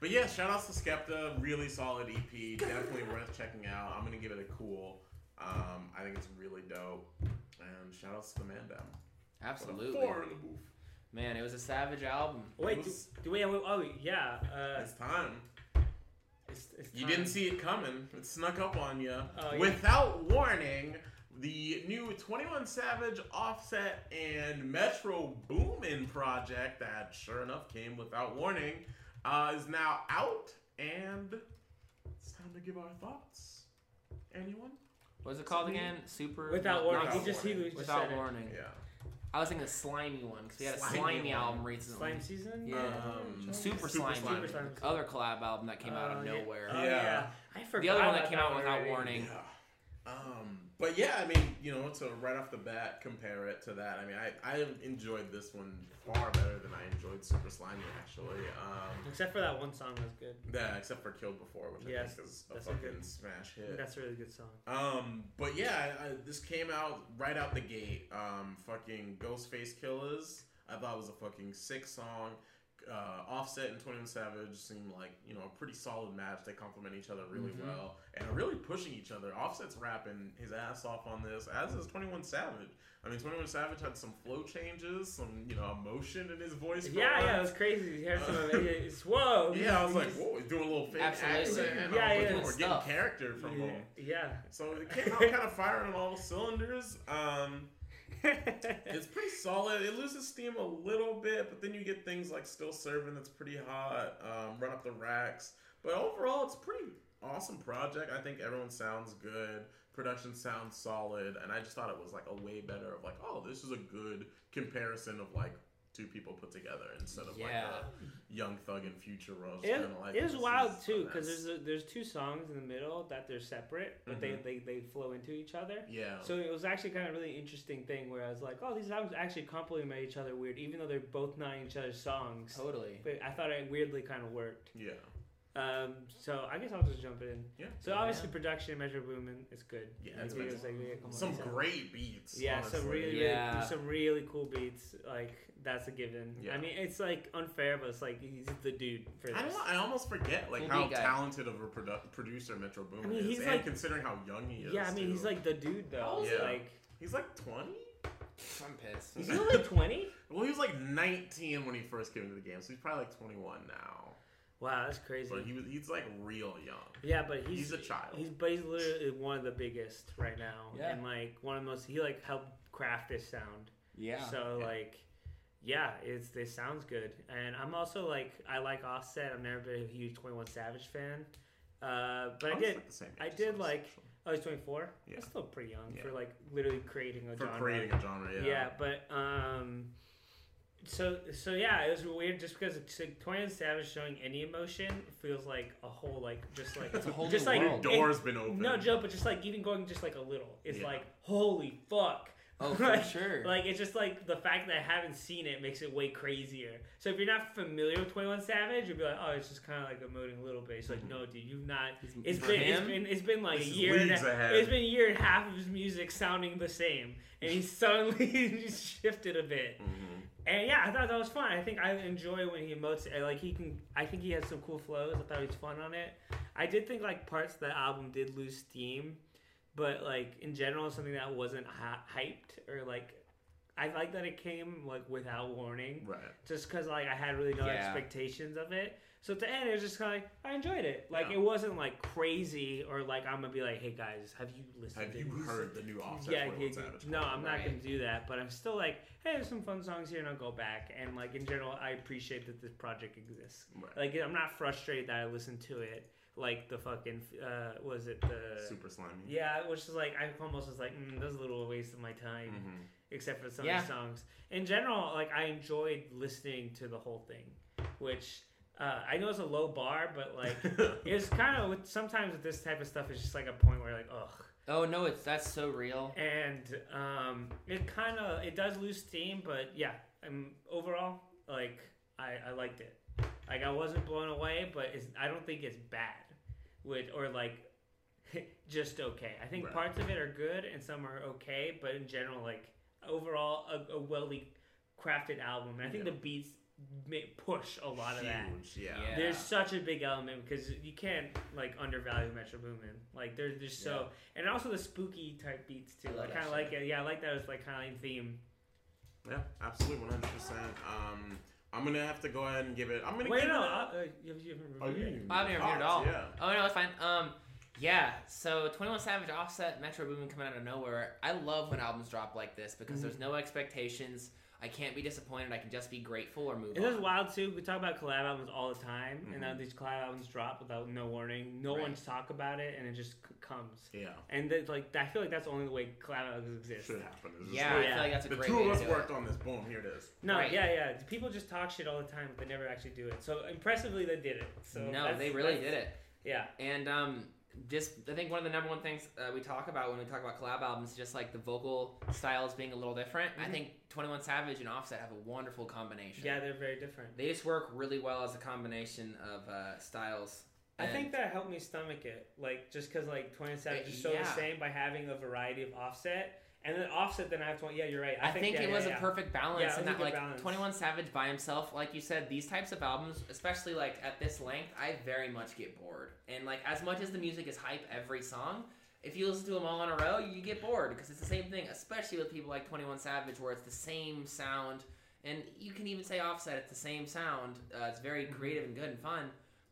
but yeah, shout outs to Skepta. Really solid EP. Definitely worth checking out. I'm gonna give it a cool. Um, I think it's really dope. And shout outs to the man down. Absolutely. Four in the booth. Man, it was a savage album. Wait, It do, was- do we? Oh yeah. Uh, It's time. it's, it's You didn't see it coming. It snuck up on you Oh, yeah. without warning. The new 21 Savage, Offset, and Metro Boomin project that, sure enough, came without warning, uh, is now out, and it's time to give our thoughts. Anyone? What was it called again? Super. Without warning. not He just he warning. just Without said it. warning. Yeah. I was thinking the slimy one because we had a Slimy slimy, one. album recently. Slime season. Yeah. Um, Super, Super Slimey. Slimy. Super Slimey. Other collab album that came out of yeah. nowhere. Oh, Yeah. yeah. I forgot. The other one that about came out without already. warning. Yeah. Um, but yeah, I mean, you know, to right off the bat compare it to that, I mean, I, I enjoyed this one far better than I enjoyed Super Slimey, actually. Um, Except for that one song was good. yeah, except for Killed Before, which I Yes, think is a that's a fucking good- smash hit. That's a really good song. Um, but yeah, I, I, this came out right out the gate. Um, fucking Ghostface Killers. I thought was a fucking sick song. Uh, Offset and Twenty One Savage seem like you know a pretty solid match. They complement each other really Mhm. well and are really pushing each other. Offset's rapping his ass off on this, as is Twenty One Savage. I mean, Twenty One Savage had some flow changes, some you know emotion in his voice. for Yeah, yeah, it was crazy. You heard some of. It's whoa. Yeah, I was like, whoa, he's doing a little fake Absolutely. accent. and Yeah, I was yeah. like, we're getting character from yeah. him. yeah. So it came out kind of firing on all cylinders. Um, it's pretty solid. It loses steam a little bit, but then you get things like Still Serving that's pretty hot, um, Run Up the Racks. But overall, it's pretty awesome project. I think everyone sounds good. Production sounds solid, and I just thought it was like a way better of like, oh, this is a good comparison of like two people put together instead of like a Young Thug and Future roast. It, kinda like, it was wild too because there's a, there's two songs in the middle that they're separate, but Mhm. they, they they flow into each other. yeah. So it was actually kind of really interesting thing where I was like, oh, these songs actually complement each other weird, even though they're both not each other's songs. Totally. But I thought it weirdly kind of worked. yeah. Um, so I guess I'll just jump in. Yeah. So obviously production and Metro Boomin is good. Yeah, Like, it's it been was like, yeah, some it's a- great beats. Yeah, honestly. some really, Yeah. really, some really cool beats. Like that's a given. Yeah. I mean, it's like unfair, but it's like he's the dude for this. I don't. I almost forget like Cool how talented of a produ- producer Metro Boomin I mean, is, he's and like- considering how young he is. yeah, I mean, too. he's like the dude though. Yeah. Like, he's like twenty. I'm pissed. is he only twenty? Well, he was like nineteen when he first came into the game, so he's probably like twenty-one now. Wow, that's crazy. But he was. He's like real young. Yeah, but he's, He's a child. He's but he's literally one of the biggest right now, Yeah. and like one of the most. He like helped craft this sound. Yeah. So Yeah. like, yeah, it's this sounds good, and I'm also like I like Offset. I've never been a huge Twenty One Savage fan, uh, but I was, did like, the same I age as did us, like- actually. Oh, he's 24. Yeah. That's still pretty young Yeah. for like literally creating a For genre. creating a genre, yeah. but um, so so yeah, it was weird just because it's like, Savage showing any emotion feels like a whole like just like It's a whole just new like world. Door's been open. No joke, but just like even going just like a little, it's Yeah. like holy fuck. Oh, for Like- sure. Like it's just like the fact that I haven't seen it makes it way crazier. So if you're not familiar with Twenty One Savage, you'll be like, oh, it's just kind of like emoting a little bit. It's like, no, dude, you've not. It's been, it's been it's been like a year. And a, it's been a year and a half of his music sounding the same, and he suddenly just shifted a bit. Mm-hmm. And yeah, I thought that was fun. I think I enjoy when he emotes. Like he can, I think he has some cool flows. I thought he was fun on it. I did think like parts of the album did lose steam, but like in general, something that wasn't hy- hyped or like. I like that it came like without warning, Right. just because like I had really no Yeah. expectations of it. So at the end, it was just kind of like I enjoyed it. Like Yeah. it wasn't like crazy or like I'm gonna be like, hey guys, have you listened? Have to you heard the new Offset Yeah, 21 yeah, no, I'm not gonna do that. But I'm still like, hey, there's some fun songs here, and I'll go back. And like in general, I appreciate that this project exists. Right. Like I'm not frustrated that I listened to it. Like the fucking uh, was it the Super Slimey. yeah, which is like I almost was like, mm, that was a little waste of my time, Mhm. except for some Yeah. of the songs. In general, like I enjoyed listening to the whole thing, which uh, I know it's a low bar, but like it's kind of with sometimes with this type of stuff, it's just like a point where like, ugh. Oh no, it's that's so real. And um, it kind of it does lose steam, but yeah, um, overall, like I, I liked it. Like I wasn't blown away, but it's, I don't think it's bad, with or like just okay. I think Right. parts of it are good and some are okay, but in general, like overall, a, a well crafted album. And I think Yeah. the beats ma- push a lot of that. Yeah. Yeah. There's such a big element because you can't like undervalue Metro Boomin. Like there's just so and also the spooky type beats too. I I, kind of like it. Yeah, I like that as like kind of in theme. Yeah, absolutely, 100%. Um, I'm going to have to go ahead and give it. I'm going to Wait, give no, it. uh, uh, you, you haven't Oh, reviewed you- it. I haven't reviewed it at all. Yeah. Oh no, it's fine. Um, yeah. So Twenty One Savage, Offset, Metro Boomin coming out of nowhere. I love when albums drop like this because Mhm. there's no expectations. I can't be disappointed. I can just be grateful or move It is on. wild too. We talk about collab albums all the time, and now Mhm. these collab albums drop without no warning. No Right. one's talk about it, and it just c- comes. Yeah. And it's like I feel like that's only the only way collab albums exist. Should happen. It's just Yeah, I feel like that's a the great two way of us worked it. on this. Boom, here it is. No, Right. yeah, yeah. People just talk shit all the time, but they never actually do it. So impressively, they did it. So no, they really did it. Yeah. And um, just I think one of the number one things uh, we talk about when we talk about collab albums is just like the vocal styles being a little different. I Mhm. think Twenty One Savage and Offset have a wonderful combination. Yeah, they're very different. They just work really well as a combination of uh, styles. I think that helped me stomach it, like just because like Twenty One Savage Uh, is so yeah. the same by having a variety of offset, and then offset. Then I have twenty. Yeah, you're right. I, think, yeah, it yeah, was yeah. a perfect balance Yeah, it and was that like balance. 21 Savage by himself like you said these types of albums especially like at this length I very much get bored and like as much as the music is hype every song if you listen to them all in a row you get bored because it's the same thing especially with people like 21 Savage where it's the same sound and you can even say offset it's the same sound uh, it's very Mm-hmm. creative and good and fun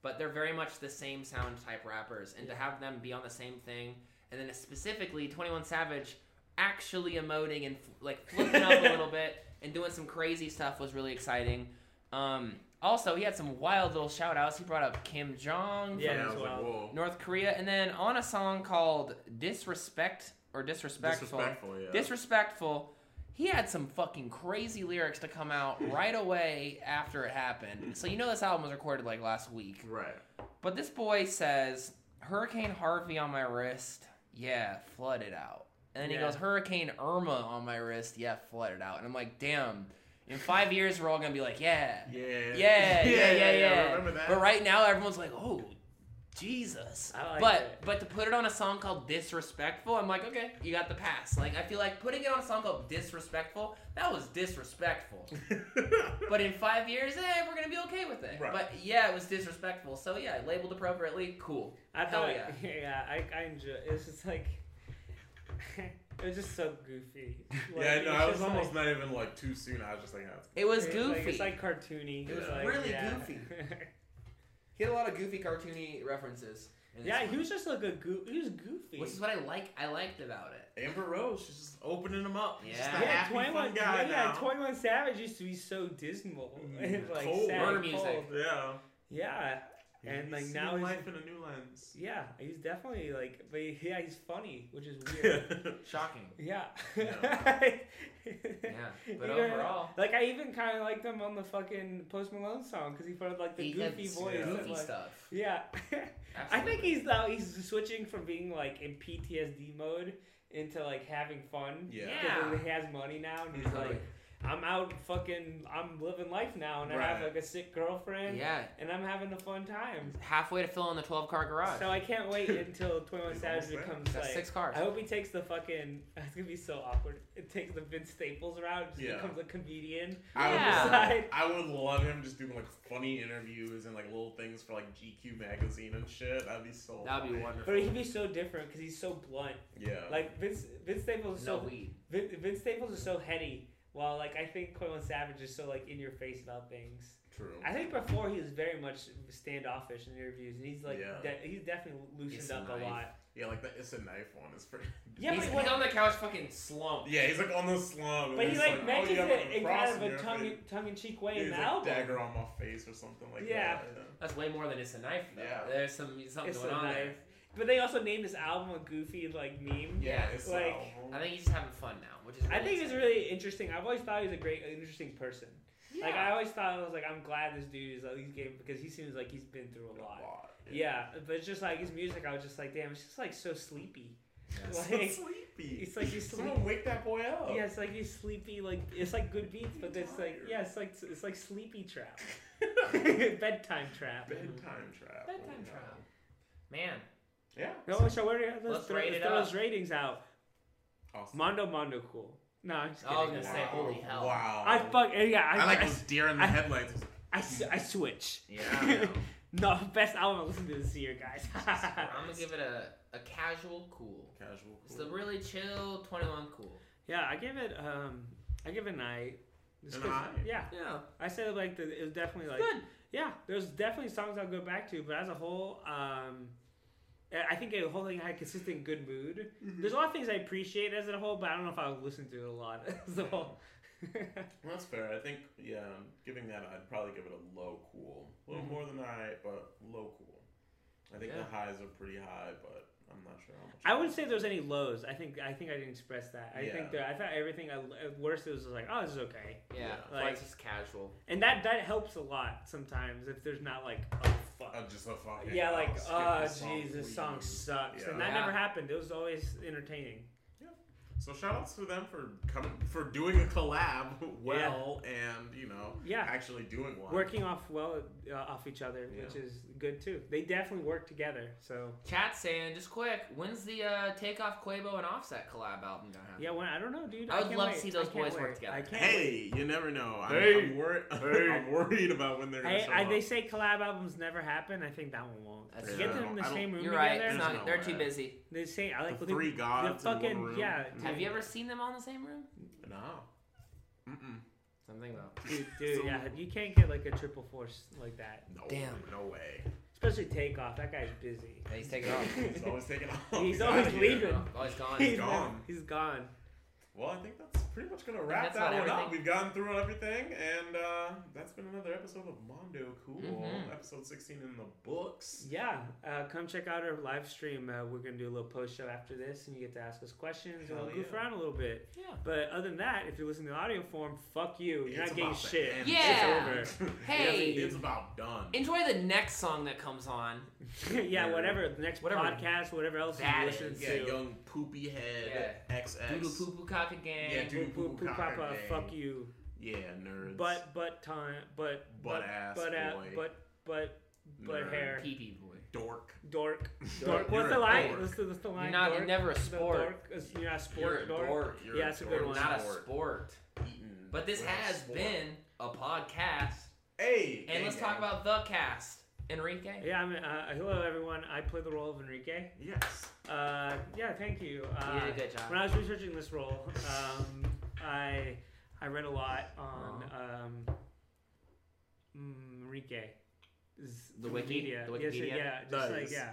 but they're very much the same sound type rappers and to have them be on the same thing and then specifically 21 Savage actually emoting and like flipping up a little bit and doing some crazy stuff was really exciting. Um, also, he had some wild little shout outs. He brought up Kim Jong Yeah, I like, North Korea, and then on a song called Disrespect or Disrespectful. Disrespectful, yeah. Disrespectful. He had some fucking crazy lyrics to come out right away after it happened. So you know this album was recorded like last week. Right. But this boy says, Hurricane Harvey on my wrist, yeah, flooded out. And then he goes, Hurricane Irma on my wrist, yeah, flooded out. And I'm like, damn, in five years we're all gonna be like, yeah, Yeah. yeah, yeah, yeah, yeah. Remember that? But right now everyone's like, oh, Jesus. Like but it. but to put it on a song called Disrespectful, I'm like, okay, you got the pass. Like I feel like putting it on a song called Disrespectful, that was disrespectful. but in five years, eh, we're gonna be okay with it. Right. But yeah, it was disrespectful. So yeah, labeled appropriately, cool. I Hell yeah. yeah, I, I enjoy. It was just like, it was just so goofy. Like, yeah, it's no, I was almost like, not even like too soon. I was just like, oh, It was it's goofy. Like, it's like cartoony. It was like, really yeah. goofy. he had a lot of goofy cartoony references. yeah, one, he was just like a goof. He was goofy. which is what I like. I liked about it. Amber Rose, she's just opening them up. He's just a Yeah. yeah, happy, Twenty fun guy Yeah, now. Twenty One Savage used to be so dismal and mm, like Cold. sad, Murder and music. cold. Yeah. Yeah, and He's like seeing now he's life in a new lens. yeah, he's definitely like, but he- yeah, he's funny, which is weird. Shocking. yeah. Yeah, but You know, overall- like I even kind of liked him on the fucking Post Malone song because he put like the He goofy gets voice, and, goofy like- stuff. Yeah, I think he's now he's switching from being like in PTSD mode into like having fun. Yeah. because Yeah. he has money now, and he's like, I'm out fucking, I'm living life now, and I have like a sick girlfriend. Yeah. and I'm having a fun time. Halfway to fill in the 12 car garage. So I can't wait until Twenty One He's Savage becomes That's like six cars. I hope he takes the fucking. It's gonna be so awkward. It takes the Vince Staples route. Just Yeah. becomes a comedian. I would, Yeah. Side. I would love him just doing like funny interviews and like little things for like GQ magazine and shit. That'd be so. That'd be wonderful. But he'd be so different because he's so blunt. Yeah. Like Vince, Vince Staples is no so weed. Vin, Vince Staples is so heady, while like I think Quentin Savage is so like in your face about things. True. I think before he was very much standoffish in interviews, and he's like Yeah. de- he's definitely loosened It's up a knife. lot. Yeah, like the it's a knife one is pretty. Yeah, he's, but, he's like- on the couch fucking slumped. Yeah, he's like on the slum. but he he's like oh, mentions you have it in kind of a tongue tongue in cheek way Yeah, in the like, album. dagger on my face or something like Yeah. that. Yeah. That's way more than it's a knife. Though. Yeah. There's some something It's going a on there. Knife. But they also named this album a goofy like meme. Yeah, it's like so- I think he's just having fun now, which is. I think he's exciting. really interesting. I've always thought he was a great, interesting person. Yeah. Like I always thought, I was like, I'm glad this dude is at least game because he seems like he's been through a a lot. lot. Yeah, but it's just like his music, I was just like, damn, it's just like so sleepy. It's Like, so sleepy. it's like he's Someone sleep- wake that boy up. Yeah, it's like he's sleepy. Like it's like good beats, but it's like yeah, it's like it's like sleepy trap, bedtime trap. Bedtime trap. Bedtime oh, trap. Man, Yeah. No, so where let's, Let's throw, rate let's throw those ratings out. Awesome. Mondo Mondo cool. No, I'm just I was kidding. gonna say, holy hell. Wow. I fuck yeah. I, I like I, those deer in the headlights. I- headlights. I, s- I switch. Yeah, I no, best album I listened to this year, guys. I'm gonna give it a, a casual cool. Casual. Cool. It's a really chill 21 cool. yeah, I give it um, I give it an eye. Just An 'cause- eye? Yeah, Yeah. I said like the, it was definitely like Good. yeah. There's definitely songs I'll go back to, but as a whole, um, I- I think the whole thing had consistent good mood. There's a lot of things I appreciate as a whole, but I don't know if I would listen to it a lot as a whole. That's fair. I think, yeah, giving that, I'd probably give it a low cool. A little Mhm. more than I, but low cool. I think Yeah. the highs are pretty high, but I'm not sure how much. I wouldn't say there was any lows. I think I think I didn't express that. I Yeah. think that I thought everything at at worst it was like oh this is okay, Yeah, Yeah. like, Like- it's just casual. and that that helps a lot sometimes if there's not like oh fuck. Uh, just a fucking. yeah, like, oh, jeez, this song sucks. Yeah. And that Yeah. never happened. It was always entertaining. So shout outs to them for coming for doing a collab well and you know Yeah. actually doing one. Working off well uh, off each other, which is good too. They definitely work together. So Chat saying, just quick, when's the uh, Takeoff Quavo and Offset collab album gonna happen? yeah, when, I don't know, dude. I would can't love to see those I can't boys work together. I can't wait. Hey, you never know. I'm, Hey. I'm, wor- Hey. I'm worried about when they're gonna I, show I, up. they say collab albums never happen. I think that one won't. That's To true. Get them in the I don't- same room You're right. together. It's There's not, no they're too busy. They say I like The they- three gods The in one fucking room. yeah. Have you ever seen them all in the same room? No. Mm-mm. Something though. Dude, dude, yeah, you can't get like a triple force like that. No. Damn. No way. Especially takeoff. That guy's busy. Yeah, he's taking off. He's always taking off. He's outta always leaving. Oh, he's gone. He's gone. never- He's gone. Well, I think that's pretty much gonna wrap that about one up. We've gone through everything, and uh, that's been another episode of Mondo Cool, Mhm. episode 16 in the books. Yeah, uh, come check out our live stream. Uh, we're gonna do a little post show after this, and you get to ask us questions and Hell we'll goof around a little bit. Yeah. But other than that, if you're listening to audio form, fuck you. You're It's not getting shit. end. Yeah. It's over. Hey. it's about done. Enjoy the next song that comes on. yeah, Nerd. whatever. The next Whatever podcast, whatever else that you listen is. yeah, to. young poopy head XX. Doodle poo poo cock again. Yeah, Poo, dude. poo, Poo poo, cock papa, gang. fuck you. Yeah, nerds. Butt, butt, time, butt, Butt ass butt, a- boy. butt, butt, butt Nerd. hair. Pee pee boy. dork. Dork. Dork. Dork. What's the line? dork. What's the, what's the line? You're not. dork? You're never a sport. dork You're not a sport. You're a dork. You're Yeah, a it's a good one. Not a Sport. sport. But this has been a podcast. Hey, And hey, let's hey. talk about the cast. Enrique. Yeah, I mean, uh, hello everyone. I play the role of Enrique. Yes. Uh, yeah, thank you. Uh, You did a good job. When I was researching this role, um, I I read a lot on um, mm, Enrique. Is- The from wiki? Wikipedia. The Yes, Wikipedia? yeah, just like yeah.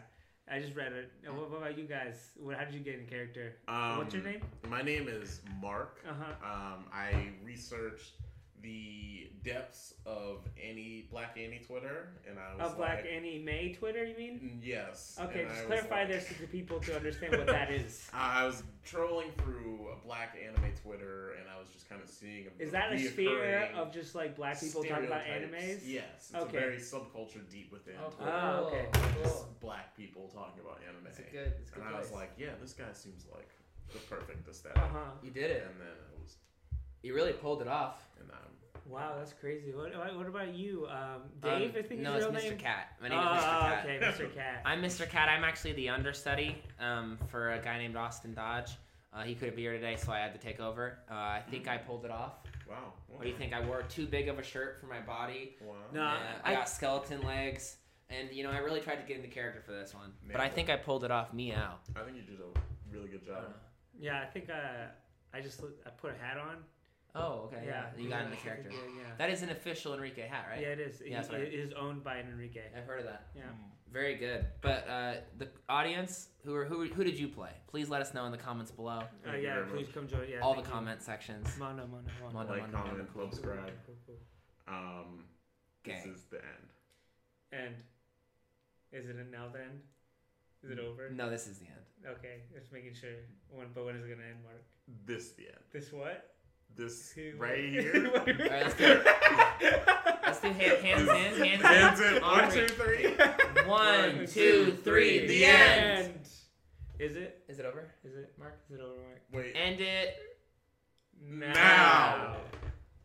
I just read it. What, what about you guys? What, how did you get in character? Um, What's your name? My name is Mark. Uh huh. Um, I researched the depths of any Black Annie Twitter, and I was Of Black like, Annie May Twitter, you mean? "Mm, yes. Okay, And I just was clarify like- this to the people to understand what that is. I was trolling through a Black anime Twitter, and I was just kind of seeing. A Is that a sphere of just like black people talking about stereotypes. animes? Yes, it's Okay. a very subculture deep within. Oh, Twitter. Ah, okay. Just black people talking about anime. It's a good- it's a good and I was like, yeah, this guy seems like the perfect aesthetic. Uh-huh. You did it. And then it was, You really pulled it off. and I'm Wow, that's crazy. What, what what about you, um, Dave? Um, I think no, it's real Mr. name. Cat. My name is oh, Mr. Cat. okay, Mr. Cat. I'm Mr. Cat. I'm actually the understudy um, for a guy named Austin Dodge. Uh, he couldn't be here today, so I had to take over. Uh, I think I pulled it off. wow. What do you think? I wore too big of a shirt for my body. Wow. No, Uh, I, I- got skeleton legs, and you know I really tried to get into character for this one, but I think I pulled it off. Meow. I think you did a really good job. Yeah, I think uh, I just I put a hat on. Oh, okay. Yeah, Yeah, you got yeah, into I think character. I did, yeah. That is an official Enrique hat, right? Yeah, it is. Yeah, that's it, what I- it is owned by Enrique. I've heard of that. Yeah. Very good. But uh, the audience, who are who, who did you play? Please let us know in the comments below. Uh, yeah, please much. come join. Yeah, All the you. comment sections. Mono, mono, mono. Mono, Like, mono, mono, comment, cool. subscribe. Cool, cool. Um, this is the end. And is it now the end? Is it over? No, this is the end. Okay, just making sure. When, but when is it gonna end, Mark? This the end. This what? This Who- right here. What do you- All right, let's do it. Let's do hand, hands in, hands, Hands in. in. On One, three. two, three. One, two, three. The end. Is it? Is it over? Is it? Mark? Is it over, Mark? Wait. End it. Now. Now.